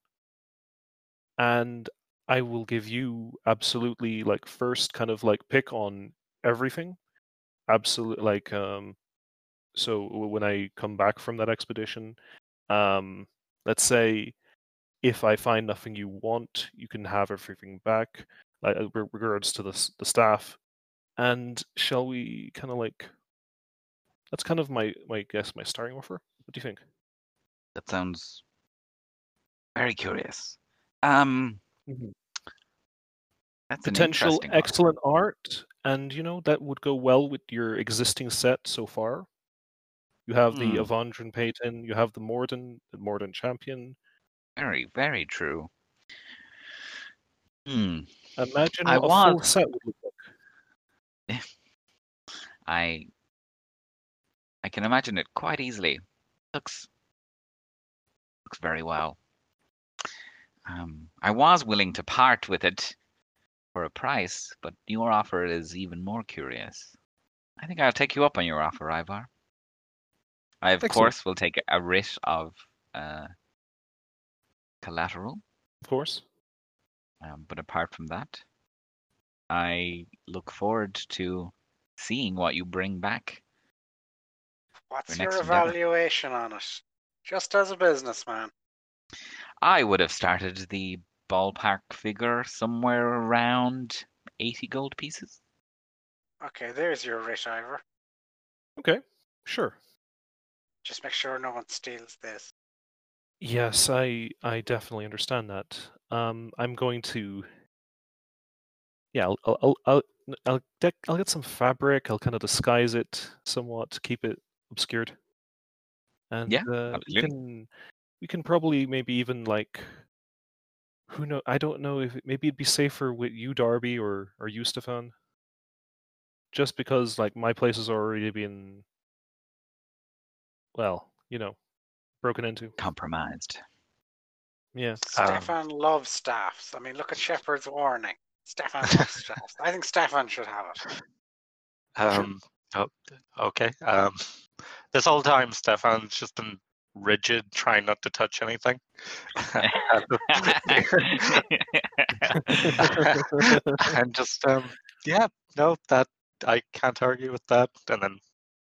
and I will give you absolutely like first kind of like pick on everything. Absolute like um so when I come back from that expedition, um let's say if I find nothing you want, you can have everything back, like uh, regards to the the staff. And shall we kind of like that's kind of my my guess my starting offer. What do you think? that sounds very curious. Um, Mhm. That's potential excellent art and you know that would go well with your existing set so far you have the Hmm. Avandran Payton, you have the Moradin, the Moradin Champion. Very, very true. Hmm. Imagine I what a full set would look like. I I can imagine it quite easily. Looks looks very well. Um, I was willing to part with it for a price, but your offer is even more curious. I think I'll take you up on your offer, Ivor. I of Excellent. course will take a writ of uh, collateral, Of course. um, but apart from that, I look forward to seeing what you bring back. What's Your your next endeavour. evaluation on it? Just as a businessman. I would have started the ballpark figure somewhere around 80 gold pieces. Okay, there's your writ, Ivor. Okay. Sure. Just make sure no one steals this. Yes, I I definitely understand that. Um, I'm going to. Yeah, I'll I'll I'll I'll, I'll, I'll get some fabric. I'll kind of disguise it somewhat to keep it obscured. And Yeah, uh, we absolutely. can we can probably maybe even like who know I don't know if it, maybe it'd be safer with you Darby or or you Stefan. Just because like my place has already been well, you know, broken into. Compromised. Yeah. Um, Stefan loves staffs. I mean, look at Shepard's warning. Stefan loves staffs. I think Stefan should have it. Um, oh, okay. Um, this whole time, Stefan's just been rigid, trying not to touch anything. and just, um, yeah, no, that I can't argue with that. And then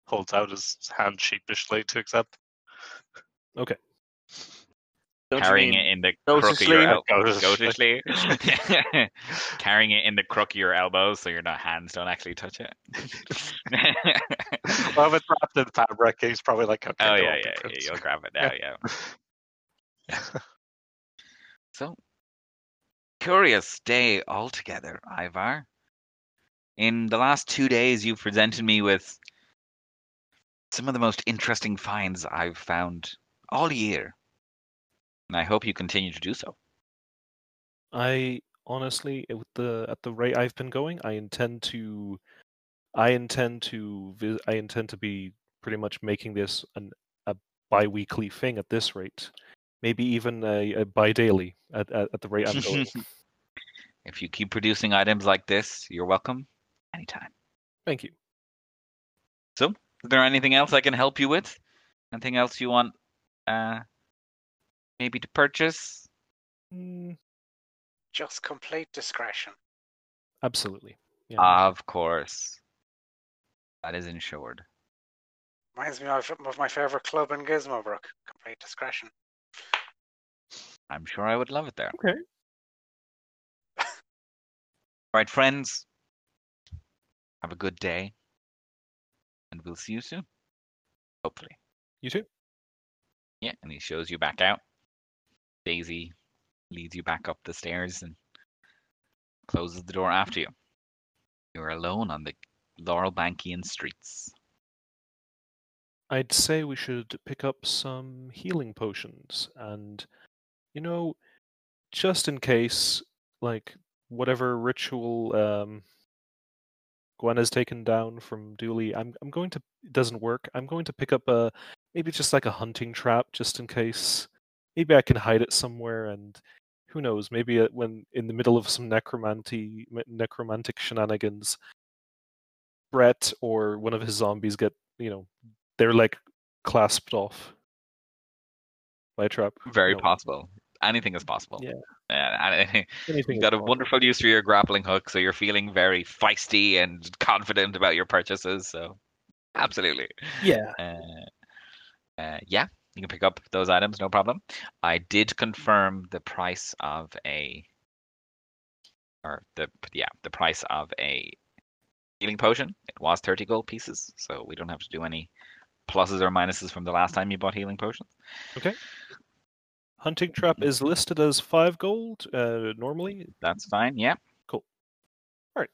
holds out his hand sheepishly to accept. Okay. Don't Carrying it in the crook of goatishly? your el- Goatishly. goatishly. Carrying it in the crook of your elbows so your hands don't actually touch it. well, if it's wrapped in fabric, he's probably like, okay, oh yeah, yeah, yeah, you'll grab it now, yeah. So, curious day altogether, Ivor. In the last two days, you've presented me with some of the most interesting finds I've found all year. And I hope you continue to do so. I honestly, with the at the rate I've been going, I intend to, I intend to, I intend to be pretty much making this an a bi-weekly thing at this rate, maybe even a, a bi-daily at, at at the rate I'm going. If you keep producing items like this, you're welcome anytime. Thank you. So, is there anything else I can help you with? Anything else you want uh maybe to purchase? Mm, Just complete discretion. absolutely. Yeah. Of course. That is insured. Reminds me of, of my favorite club in Gizmobrook. Complete discretion. I'm sure I would love it there. Okay. All right, friends. Have a good day. And we'll see you soon. Hopefully. you too. Yeah, and he shows you back out. Daisy leads you back up the stairs and closes the door after you. You're alone on the Laurel Bankian streets. I'd say we should pick up some healing potions and, you know, just in case, like, whatever ritual um, Gwen has taken down from Dooley, I'm, I'm going to, it doesn't work. I'm going to pick up a, maybe just like a hunting trap just in case. Maybe I can hide it somewhere and who knows, maybe uh, when in the middle of some necromancy, necromantic shenanigans, Brett or one of his zombies get, you know, they're like clasped off by a trap. Very possible. Anything is possible. Yeah. Yeah, and- Anything You've got a possible. wonderful use for your grappling hook, so you're feeling very feisty and confident about your purchases. So, absolutely. Yeah. Uh, uh, yeah, you can pick up those items, no problem. I did confirm the price of a, or the yeah, the price of a healing potion. It was thirty gold pieces, so we don't have to do any pluses or minuses from the last time you bought healing potions. Okay. Hunting trap is listed as five gold uh, normally. That's fine. Yeah. Cool. All right.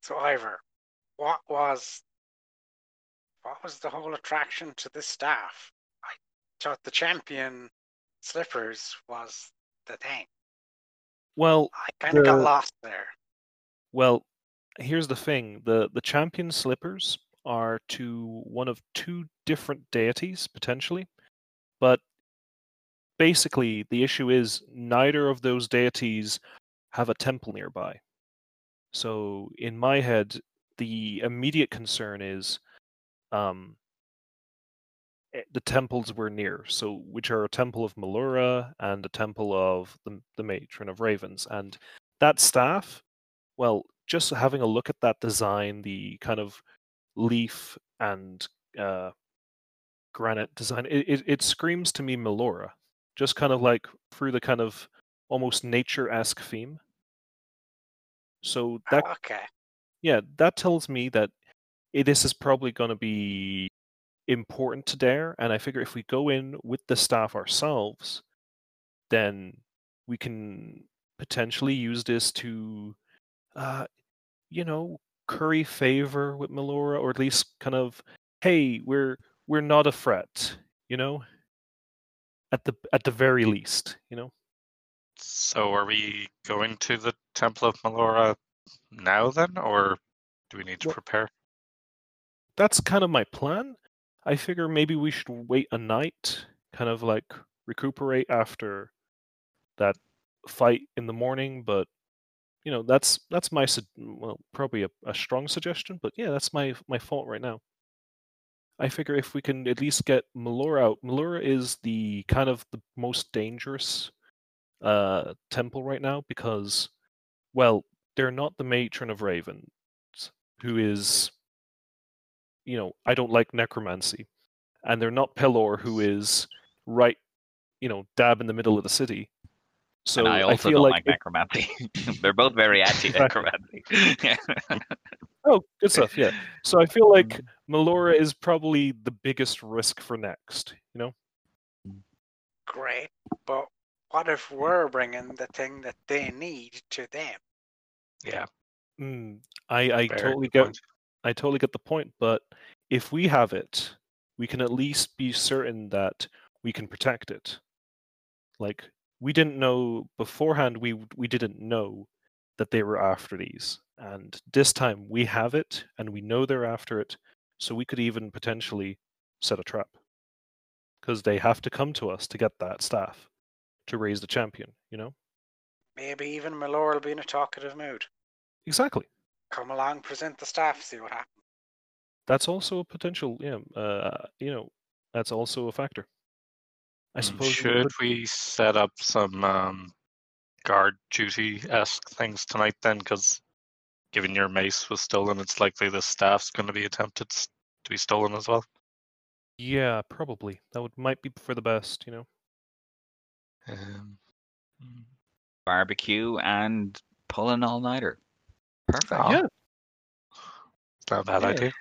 So Ivor, what was what was the whole attraction to this staff? Thought the champion slippers was the thing. Well, I kind of got lost there. well, here's the thing: the the champion slippers are to one of two different deities potentially, but basically the issue is neither of those deities have a temple nearby. So in my head, the immediate concern is um, Eh, the temples were near, so which are a temple of Melora and a temple of the the matron of ravens, and that staff. Well, just having a look at that design, the kind of leaf and uh, granite design, it, it, it screams to me Melora, just kind of like through the kind of almost nature esque theme. So that ah, okay. yeah, that tells me that eh, this is probably going to be important to Dare, and I figure if we go in with the staff ourselves, then we can potentially use this to, uh, you know, curry favor with Melora, or at least kind of, hey, we're we're not a threat, you know. At the at the very least, you know. So are we going to the Temple of Melora now then, or do we need to Well- prepare? that's kind of my plan. I figure maybe we should wait a night, kind of like recuperate after that fight in the morning. But you know, that's that's my well, probably a, a strong suggestion. But yeah, that's my my fault right now. I figure if we can at least get Melora out, Melora is the kind of the most dangerous uh temple right now because, well, they're not the matron of ravens, who is you know, I don't like necromancy. And they're not Pelor, who is right, you know, dab in the middle of the city. So and I also feel don't like, like, necromancy. They're both very anti necromancy. oh, good stuff, yeah. So I feel like Mm. Melora is probably the biggest risk for next. You know, Great. But what if we're bringing the thing that they need to them? Yeah, mm, I I very totally good get point. I totally get the point. But if we have it, we can at least be certain that we can protect it. Like we didn't know beforehand. We we didn't know that they were after these, and this time we have it, and we know they're after it. So we could even potentially set a trap because they have to come to us to get that staff to raise the champion. You know Maybe even Melora will be in a talkative mood. exactly. Come along, present the staff, see what happens. That's also a potential. Yeah, uh, you know, that's also a factor. I Mm, suppose. we Should could- we set up some um, guard duty esque things tonight then? Because given your mace was stolen, it's likely the staff's going to be attempted to be stolen as well. Yeah, probably. That would might be for the best, you know. Um, Barbecue and pull an all nighter. Perfect. Oh. Yeah. it's not a bad Yeah. idea.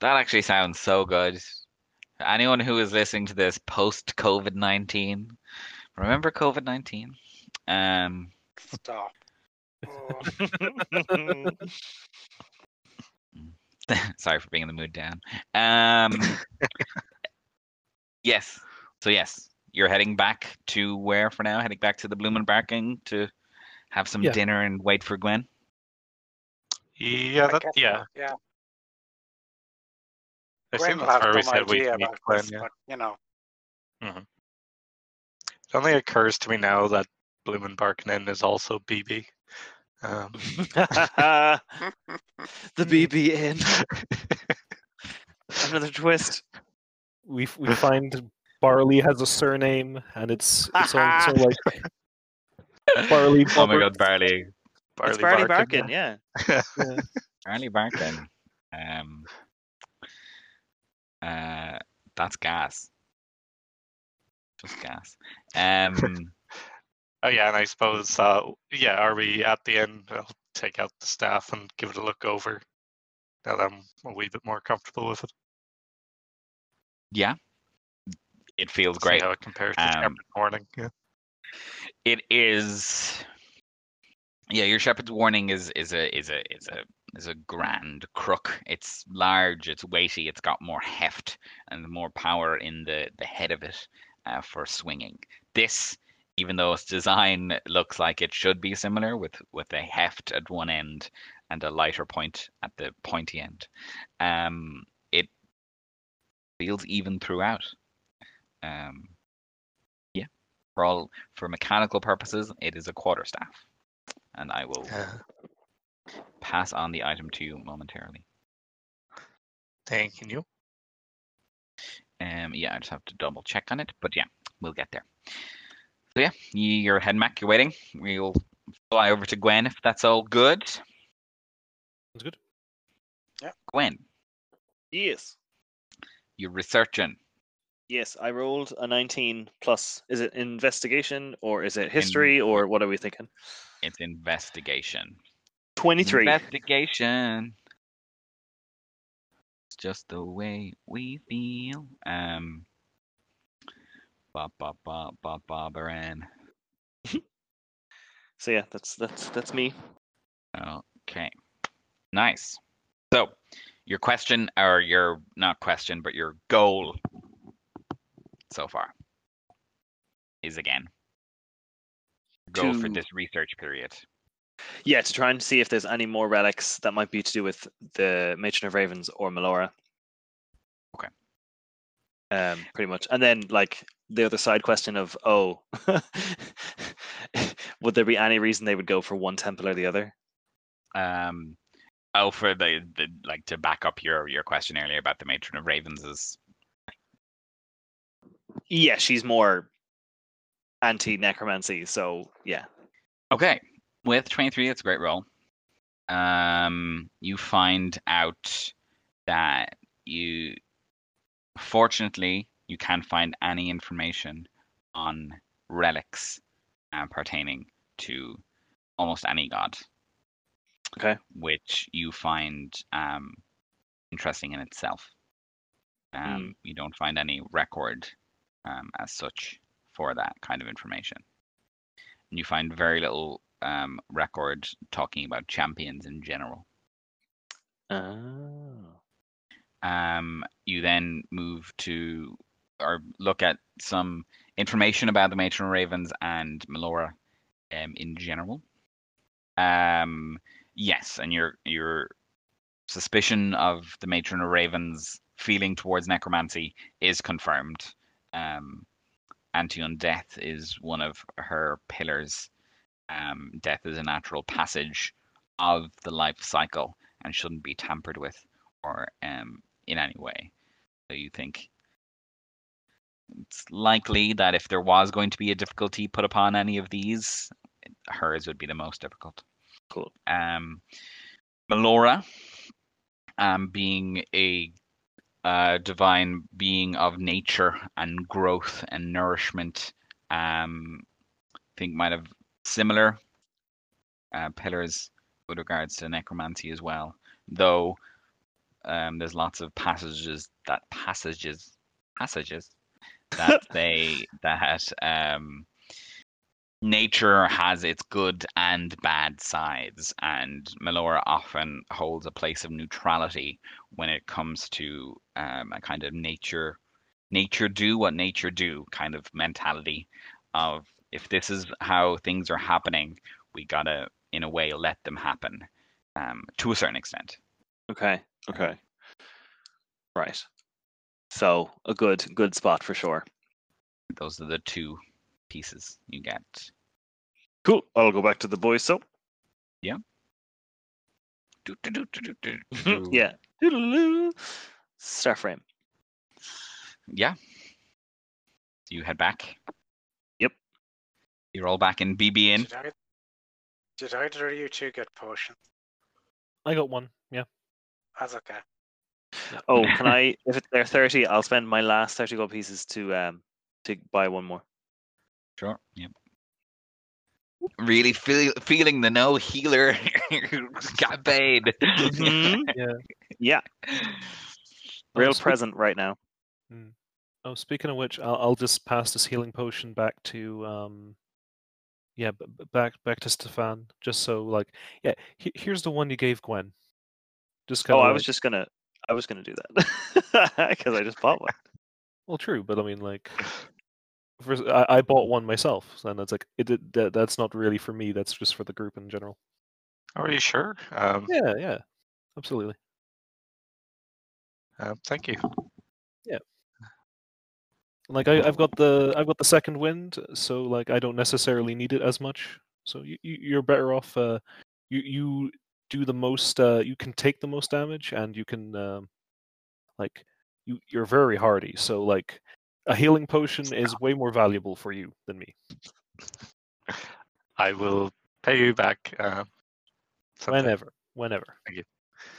That actually sounds so good. Anyone who is listening to this post COVID nineteen, remember COVID nineteen? Um, Stop. Oh, sorry for being in the mood, Dan. Um, yes. So yes, you're heading back to where for now? Heading back to the Bloom and Barking to have some Yeah. dinner and wait for Gwen. Yeah, that, yeah. Yeah. I Gwen assume will that's have where we some said we idea meet about Gwen. this, Yeah. but you know, It only occurs to me now that Bloom and Barking Inn is also BB. Um, the BB in another twist. We we find Barley has a surname, and it's it's also like Barley. Oh my God, Barley, it's Barley Barkin, Barkin, yeah. Yeah. Barley Barking. Um, uh, that's gas. Just gas. Um, Oh yeah, and I suppose uh, yeah, are we at the end? I'll take out the staff and give it a look over. Now that I'm a wee bit more comfortable with it. yeah, it feels See great. how it compares to Um, Morning. Yeah. It is. Yeah, your shepherd's warning is is a is a is a is a grand crook. It's large, it's weighty, it's got more heft and more power in the the head of it uh, for swinging. This, even though its design looks like it should be similar with with a heft at one end and a lighter point at the pointy end, um, it feels even throughout. Um, yeah, for all for mechanical purposes, it is a quarterstaff, and I will Uh, pass on the item to you momentarily. thank you. Um, yeah, I just have to double check on it, but yeah, we'll get there. So yeah, you- you're heading back. You're waiting. We'll fly over to Gwen if that's all good. Sounds good. Yeah. Gwen, Yes. you're researching. Yes, I rolled a 19 plus. Is it investigation or is it history or what are we thinking? It's investigation. 23. Investigation. It's just the way we feel. Um. Ba ba ba ba baran. So yeah, that's that's that's me. Okay. Nice. So, your question, or your not question, but your goal so far is again go for this research period. Yeah, to try and see if there's any more relics that might be to do with the Matron of Ravens or Melora. Okay. Um, pretty much. And then like the other side question of oh would there be any reason they would go for one temple or the other? Um, oh, for the, the like to back up your your question earlier about the matron of ravens is Yeah, she's more anti necromancy, so yeah. okay. With twenty three, it's a great roll. Um, you find out that you, fortunately, you can't find any information on relics uh, pertaining to almost any god. Okay. Which you find um, interesting in itself. Um, You don't find any record um, as such for that kind of information. And you find very little um, record talking about champions in general. Oh. Um, you then move to or look at some information about the Matron Ravens and Melora um, in general. Um, yes, and your your suspicion of the Matron of Ravens feeling towards necromancy is confirmed. Um, Antion death is one of her pillars. Um, death is a natural passage of the life cycle and shouldn't be tampered with or um, in any way. So you think it's likely that if there was going to be a difficulty put upon any of these, hers would be the most difficult. Cool. Um, Melora, um, being a uh, divine being of nature and growth and nourishment, um, I think might have similar uh, pillars with regards to necromancy as well. Though um, there's lots of passages that passages passages that they that um, nature has its good and bad sides, and Melora often holds a place of neutrality when it comes to um, a kind of nature, nature do what nature do kind of mentality of if this is how things are happening, we gotta in a way let them happen um, to a certain extent. Okay. Okay. Right. So a good good spot for sure. Those are the two pieces you get. Cool. I'll go back to the boys. So yeah. Do, do, do, do, do, do, do. yeah. Doodaloo. Starframe. Yeah. You head back. Yep. You're all back in BB in. Did, I, did either of you two get potions? I got one. Yeah. That's okay. Oh, can I? If they're thirty, I'll spend my last thirty gold pieces to um to buy one more. Sure. Yep. Really feel, feeling the no healer got paid. Mhm. Yeah. Yeah, Oh, real speak- present right now. Oh, speaking of which, I'll, I'll just pass this healing potion back to um, yeah, b- b- back back to Stefan, just so like, yeah, he, here's the one you gave Gwen. Just kind Oh, of. I was just gonna, I was gonna do that because I just bought one. well, true, but I mean, like, first, I, I bought one myself, and it's like it did, that, that's not really for me. That's just for the group in general. Are you sure? Um, Yeah, yeah, absolutely. uh, thank you. Yeah. Like I, I've got the I've got the second wind, so like I don't necessarily need it as much. So you, you you're better off. Uh, you you do the most. Uh, you can take the most damage, and you can um, like you you're very hardy. So like a healing potion is way more valuable for you than me. I will pay you back. Uh, sometime. Whenever, whenever. Thank you.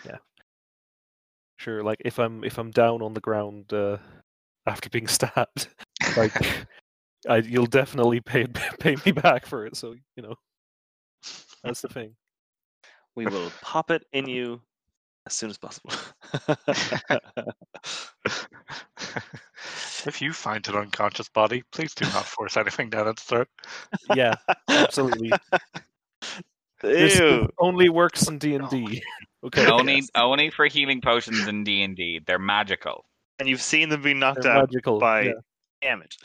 Yeah. Sure. Like if I'm if I'm down on the ground uh, after being stabbed, like I, you'll definitely pay pay me back for it. So you know, that's the thing. We will pop it in you as soon as possible. if you find an unconscious body, please do not force anything down its throat. Yeah, absolutely. This only works in D and D. Okay. only only for healing potions in D and D. They're magical. And you've seen them be knocked They're out magical. by yeah. damage.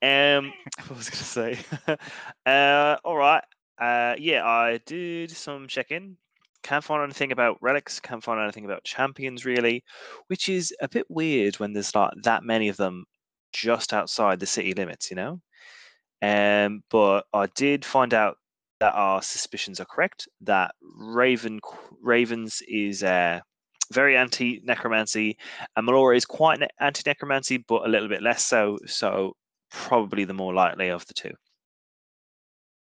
Um, what was I going to say? uh, all right. Uh, yeah, I did some check-in. Can't find anything about relics. Can't find anything about champions really, which is a bit weird when there's not that many of them just outside the city limits. You know. Um, but I did find out that our suspicions are correct. That Raven Ravens is uh, very anti necromancy, and Melora is quite ne- anti necromancy, but a little bit less so. So probably the more likely of the two.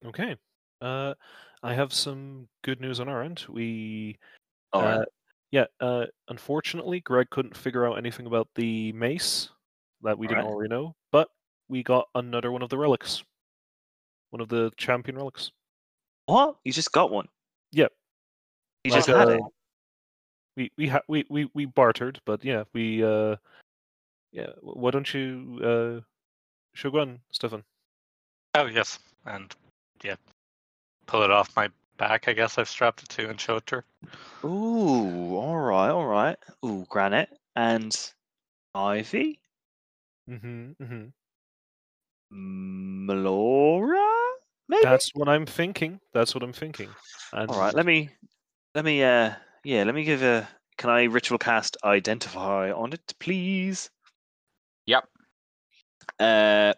Okay. Uh, I have some good news on our end. We All right. Uh, yeah, uh, unfortunately, Greg couldn't figure out anything about the mace that we didn't Alright. already know, but we got another one of the relics, one of the champion relics. what? You just got one? Yep. You Like, just had uh, it. We we ha- we we we bartered, but yeah, we uh, yeah. Why don't you uh, Shogun, Stefan? Oh yes, and yeah, pull it off my back. I guess I've strapped it to and show it to her. Ooh, all right, all right. Ooh, granite and ivy, Mm-hmm, mm-hmm. Melora, maybe. That's what I'm thinking. That's what I'm thinking. And All right, let me, let me, uh, yeah, let me give a. Can I ritual cast identify on it, please? Yep. Uh,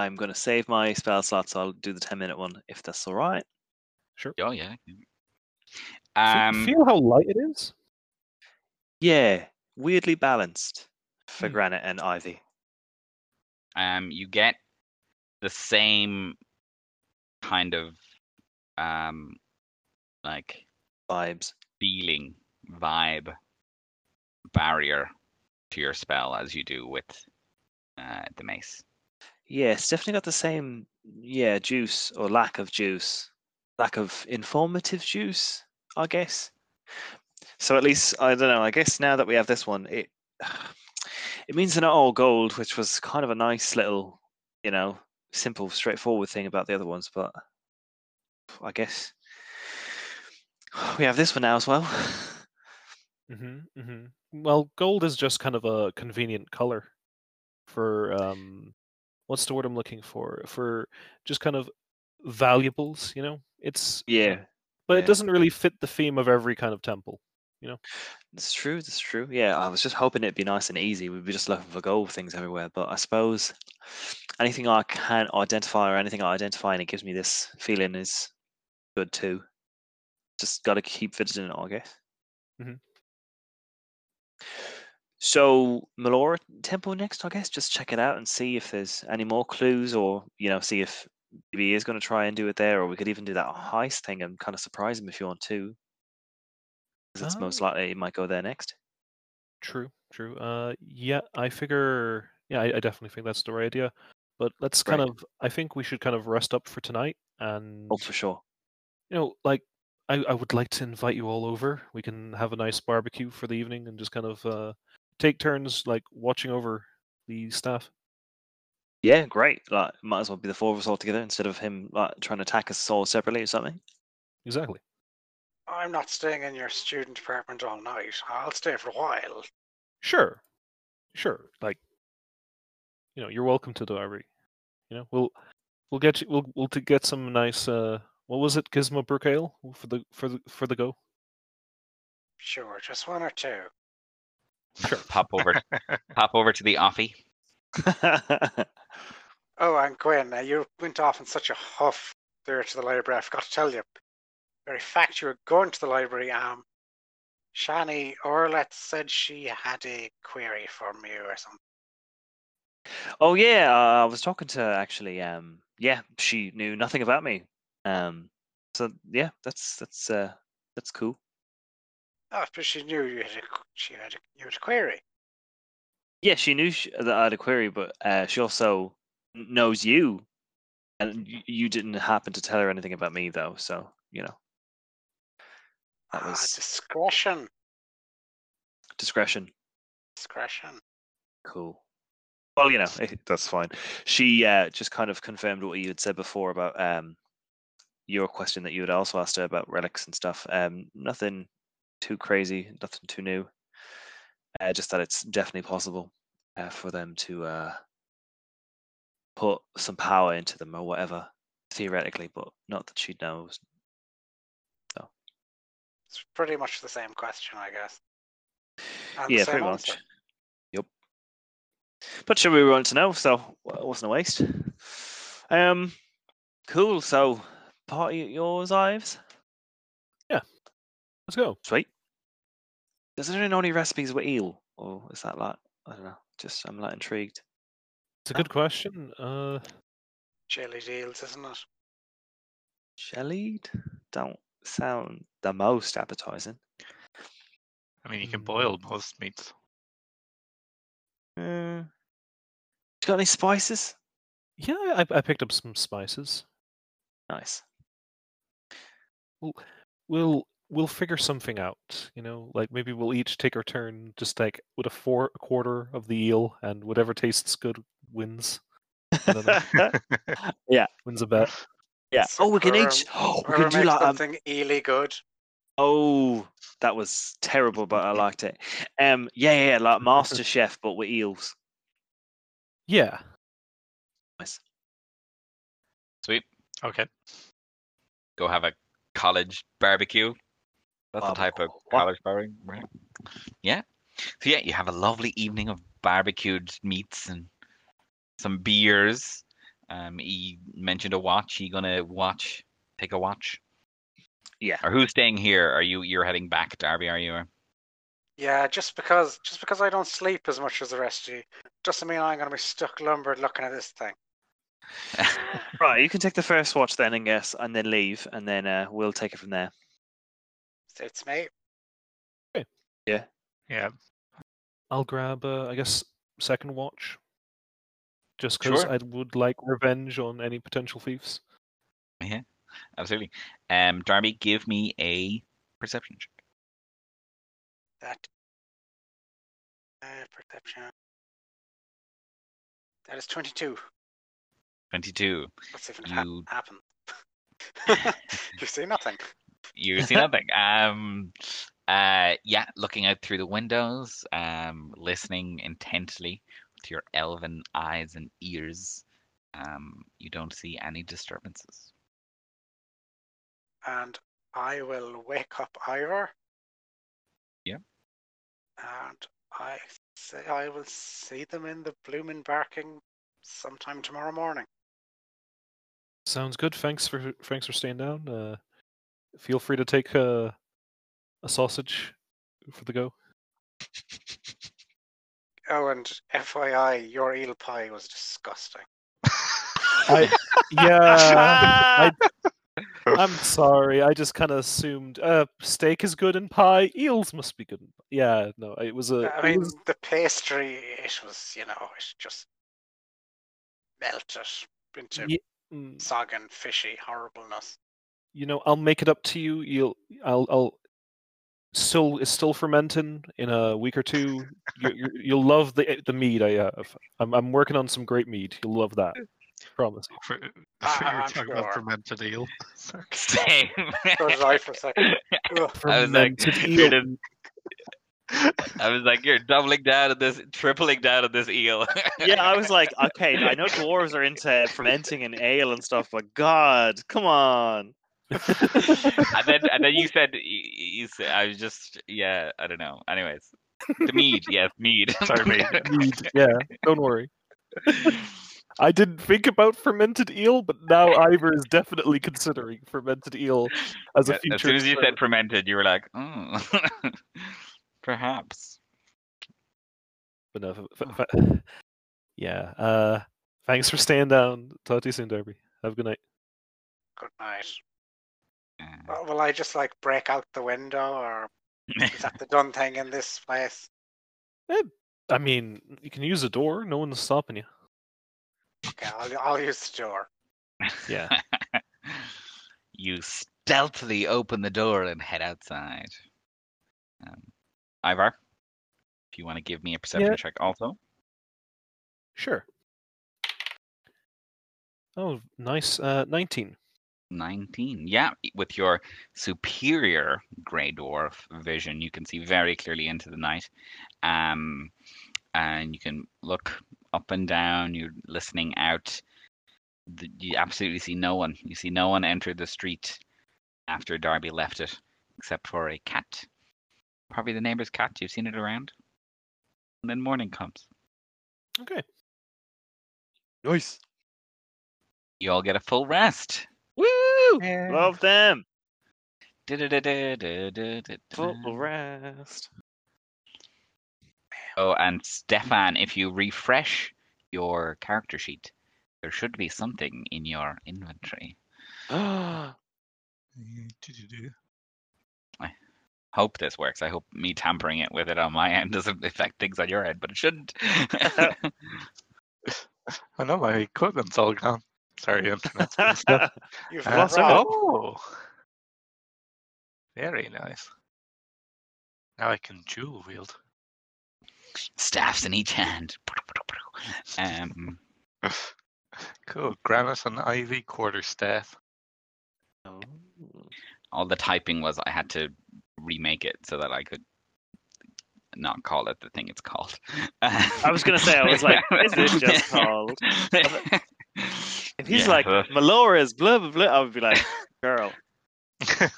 I'm gonna save my spell slots. I'll do the ten minute one if that's all right. sure. Oh yeah. Fe- Um, feel how light it is. Yeah, weirdly balanced for Hmm. granite and ivy. um, you get the same kind of um, like vibes. feeling, vibe, barrier to your spell as you do with uh, the mace. Yeah, it's definitely got the same, yeah, juice or lack of juice, lack of informative juice, I guess. So at least I don't know. I guess now that we have this one, it it means they're not all gold, which was kind of a nice little, you know, simple, straightforward thing about the other ones. But I guess we have this one now as well. hmm hmm Well, gold is just kind of a convenient color for um, what's the word I'm looking for? For just kind of valuables, you know. It's Yeah, but yeah. it doesn't really fit the theme of every kind of temple. You know? it's true. It's true. Yeah, I was just hoping it'd be nice and easy. We'd be just looking for gold things everywhere. But I suppose anything I can identify or anything I identify and it gives me this feeling is good too. Just got to keep visiting it, I guess. Mhm. So Melora Temple next, I guess. Just check it out and see if there's any more clues, or you know, see if maybe he is going to try and do it there, or we could even do that heist thing and kind of surprise him if you want to. Because it's most Oh. likely he might go there next. True, true. Uh, yeah, I figure. Yeah, I, I definitely think that's the right idea. But let's kind of. I think we should kind of rest up for tonight, and Oh, for sure. you know, like I, I would like to invite you all over. We can have a nice barbecue for the evening and just kind of uh, take turns, like watching over the staff. Yeah, great. Like, might as well be the four of us all together instead of him like trying to attack us all separately or something. Exactly. I'm not staying in your student apartment all night. I'll stay for a while. Sure, sure. Like, you know, you're welcome to the library. You know, we'll we'll get you. We'll we'll to get some nice. uh What was it? Gizmo Brook Ale for the for the for the go. Sure, just one or two. Sure. Pop over, pop over to the offie. Oh, and Gwen, uh, you went off in such a huff there to the library. I forgot to tell you. Very fact you were going to the library. Um, Shani Orlet said she had a query from you or something. oh yeah, uh, I was talking to her actually. Um, yeah, she knew nothing about me. Um, so yeah, that's that's uh that's cool. Oh, but she knew you had a she had a, you had a query. Yeah, she knew sh- that I had a query, but uh, she also knows you, and y- you didn't happen to tell her anything about me though. So you know, that Ah, was discretion. discretion. Discretion. Cool. Well, you know, eh, that's fine. She uh, just kind of confirmed what you had said before about um, your question that you had also asked her about relics and stuff. Um, nothing too crazy, nothing too new. Uh, just that it's definitely possible uh, for them to uh, put some power into them or whatever, theoretically, but not that she knows. So. It's pretty much the same question, I guess. And yeah, pretty answer. much. Yep. But sure, we wanted to know, so it wasn't a waste. Um, cool. So, party at yours, Ives. Let's go. Sweet. Does anyone know any recipes with eel, or is that like I don't know? Just I'm like intrigued. It's a good question. Uh, Jelly eels, isn't it? Shelleyed don't sound the most appetizing. I mean, you can Mm. boil most meats. Uh, you got any spices? yeah, I, I picked up some spices. Nice. Well we'll we'll figure something out. You know, like maybe we'll each take our turn, just like with a four a quarter of the eel, and whatever tastes good wins. yeah. Wins a bet. yeah. So Oh, we can whoever- each. Oh, we can do makes like um, something eely good. Oh, that was terrible, but I liked it. Um, yeah, yeah, yeah, like Master Chef, but with eels. Yeah. Nice. Sweet. Okay. Go have a college barbecue. That's the type of Barbecue. What? college barbecue, right? Yeah. So yeah, you have a lovely evening of barbecued meats and some beers. Um, he mentioned a watch. He gonna watch, take a watch. Yeah. Or who's staying here? Are you? You're heading back, Darby? Are you? Yeah, just because just because I don't sleep as much as the rest of you doesn't mean I'm gonna be stuck lumbered looking at this thing. Right, you can take the first watch then, and guess, and then leave, and then uh, we'll take it from there. Suits me. Yeah. Yeah. I'll grab, uh, I guess, second watch. Just because Sure. I would like revenge on any potential thieves. Yeah, absolutely. Um, Darby, give me a perception check. That uh, perception. That is twenty-two. 22. Let's see if it ha- You- happens. you see nothing. You see nothing. Um, uh, yeah, looking out through the windows, um, listening intently with your elven eyes and ears. Um, you don't see any disturbances. and I will wake up Ivor. Yeah. And I say I will see them in the bloomin' barking sometime tomorrow morning. Sounds good. Thanks for thanks for staying down. Uh, feel free to take a a sausage for the go. Oh, and FYI, your eel pie was disgusting. I yeah. I, I'm sorry. I just kind of assumed uh, steak is good and pie. Eels must be good. in- Yeah, no, it was a. I mean, was- the pastry, it was, you know, it just melted into Ye- mm, soggy, fishy horribleness. You know, I'll make it up to you. You'll, I'll, I'll. Still, it's still fermenting in a week or two. You, you, you'll love the the mead I have. I'm, I'm working on some great mead. You'll love that. Promise. For, Ah, for you were I'm talking sure. about fermented eel. Sorry. Same. So I for a second. Ugh. I was like, you're eel. I was like, you're doubling down on this, tripling down on this eel. yeah, I was like, okay, I know dwarves are into fermenting and ale and stuff, but God, come on. and then and then you said you, you said I was just yeah I don't know. Anyways, the mead, yes, mead. Sorry, mate. Mead. Yeah, don't worry. I didn't think about fermented eel, but now Ivor is definitely considering fermented eel as a future. as soon as you said fermented, you were like, oh, perhaps. But no, f- f- f- yeah. Uh, thanks for staying down. Talk to you soon, Darby. Have a good night. Good night. Uh, Well, will I just like break out the window, or is that the done thing in this place? I mean, you can use the door. No one's stopping you. Okay, I'll, I'll use the door. Yeah. you stealthily open the door and head outside. Um, Ivor, if you want to give me a perception Yeah. check, also. Sure. Oh, nice. Uh, 19. 19. Yeah, with your superior grey dwarf vision, you can see very clearly into the night. Um, and you can look up and down, you're listening out. You absolutely see no one. You see no one enter the street after Darby left it, except for a cat. Probably the neighbor's cat. You've seen it around. And then morning comes. Okay. Nice. You all get a full rest. Woo! Love them. Full rest. Oh, and Stefan, if you refresh your character sheet, there should be something in your inventory. I hope this works. I hope me tampering it with it on my end doesn't affect things on your end, but it shouldn't. I know my equipment's all gone. Sorry, internet's been slow. You've Uh, lost everything. oh, very nice. Now I can dual wield. Staffs in each hand. Um, Cool. Granite and ivy quarter staff. Oh. all the typing was I had to remake it so that I could not call it the thing it's called. I was gonna say, I was like, is this just called? If he's Yeah, like, uh, Melora's blah blah blah, I would be like, girl.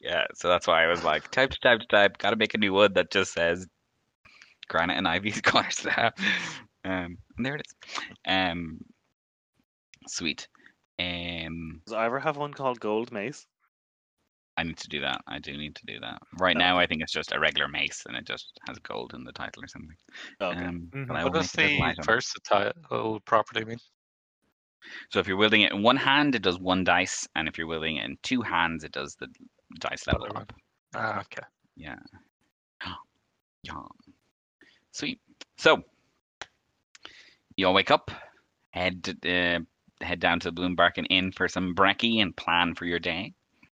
Yeah, so that's why I was like, type to type to type. Got to make a new one that just says granite and ivy square staff. Um, and there it is. Um, sweet. Um, Does ever have one called Gold Mace? I need to do that. I do need to do that. Right now, I think it's just a regular mace, and it just has gold in the title or something. Okay. Um, Mhm. what will does make it a the light on. versatile property mean? So if you're wielding it in one hand, it does one dice, and if you're wielding it in two hands, it does the dice level Other one. up. Ah, okay. Yeah. Yeah. Sweet. So you all wake up, head uh, head down to the Bloombarkin Inn for some brekkie and plan for your day.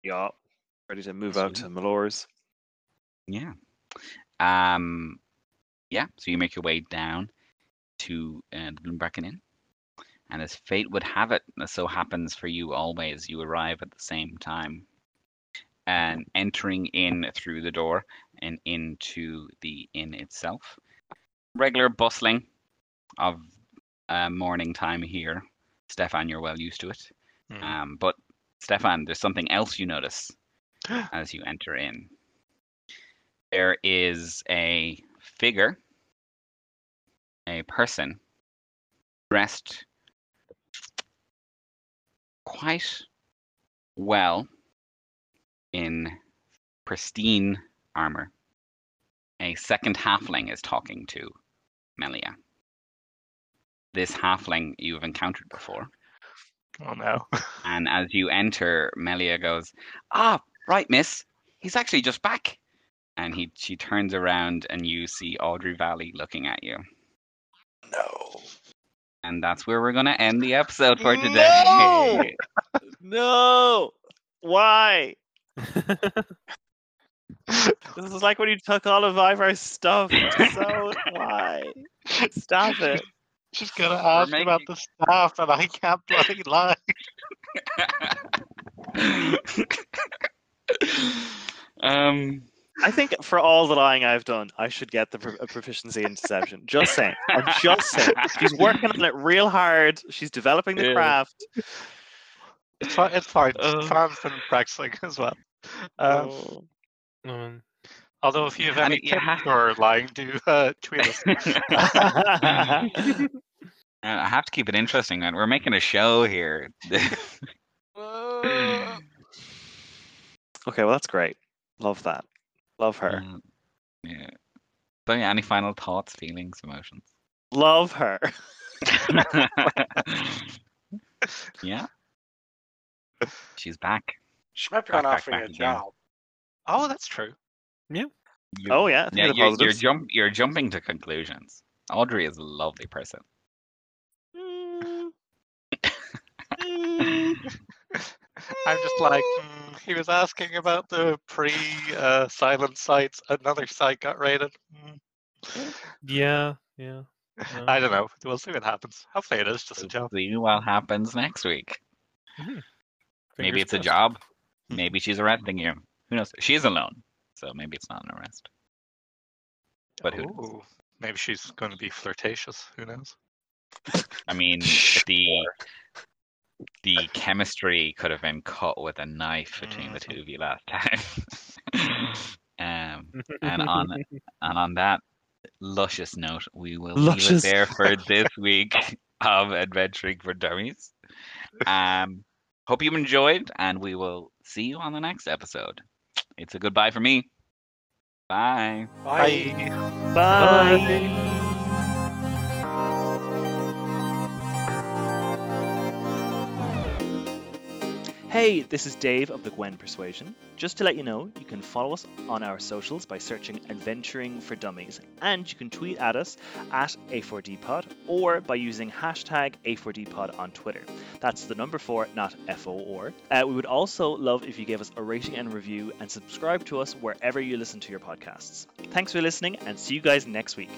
Yeah. Ready to move out to Melora's. Yeah. Um. Yeah. So you make your way down to uh, the Bloombarkin Inn, and as fate would have it, so happens for you always, you arrive at the same time, and entering in through the door and into the inn itself. Regular bustling of uh, morning time here. Stefan, you're well used to it. Hmm. Um, but Stefan, there's something else you notice as you enter in. There is a figure, a person, dressed quite well in pristine armor. A second halfling is talking to Melia. This halfling you've encountered before. Oh no. And as you enter, Melia goes, Ah, right, miss. He's actually just back. And he she turns around and you see Audrey Valley looking at you. No. And that's where we're gonna end the episode for today. No! No. Why? This is like when you took all of Ivor's stuff. So why? Stop it. Just gonna ask making- about the staff, and I can't bloody lie. um I think for all the lying I've done, I should get the pro- proficiency in deception. Just saying. I'm just saying. She's working on it real hard. She's developing the Yeah. craft. It's fine. It's fine. Uh. Fan's been practicing as well. Um, Oh. Um, although, if you have And any it- tips yeah. or lying, do uh, tweet us. I have to keep it interesting, man. We're making a show here. okay, well that's great. Love that. Love her. Um, yeah. So yeah, any final thoughts, feelings, emotions? Love her. yeah. She's back. She might be Back, going back, off for back your again. job. oh, that's true. You- Oh yeah. think yeah, of the you're, you're jump you're jumping to conclusions. Audrey is a lovely person. Mm. Mm. I'm just like, hmm, he was asking about the pre-silent sites. Another site got raided. Hmm. yeah, yeah. I don't know. We'll see what happens. Hopefully, it is just a job. See what happens next week. Maybe Fingers it's a job. Maybe she's arresting you. Who knows? She's alone, so maybe it's not an arrest. But who knows? Maybe she's going to be flirtatious. Who knows? I mean, the the chemistry could have been cut with a knife between the two of you last time. um, and on and on that luscious note, we will leave it there for this week of Adventuring for Dummies. Um, hope you enjoyed, and we will see you on the next episode. It's a goodbye for me. Bye. Bye. Bye. Hey, this is Dave of the Gwen Persuasion. Just to let you know, you can follow us on our socials by searching Adventuring for Dummies, and you can tweet at us at A4DPod or by using hashtag A4DPod on Twitter. That's the number four, not FO or. Uh, we would also love if you gave us a rating and review and subscribe to us wherever you listen to your podcasts. Thanks for listening, and see you guys next week.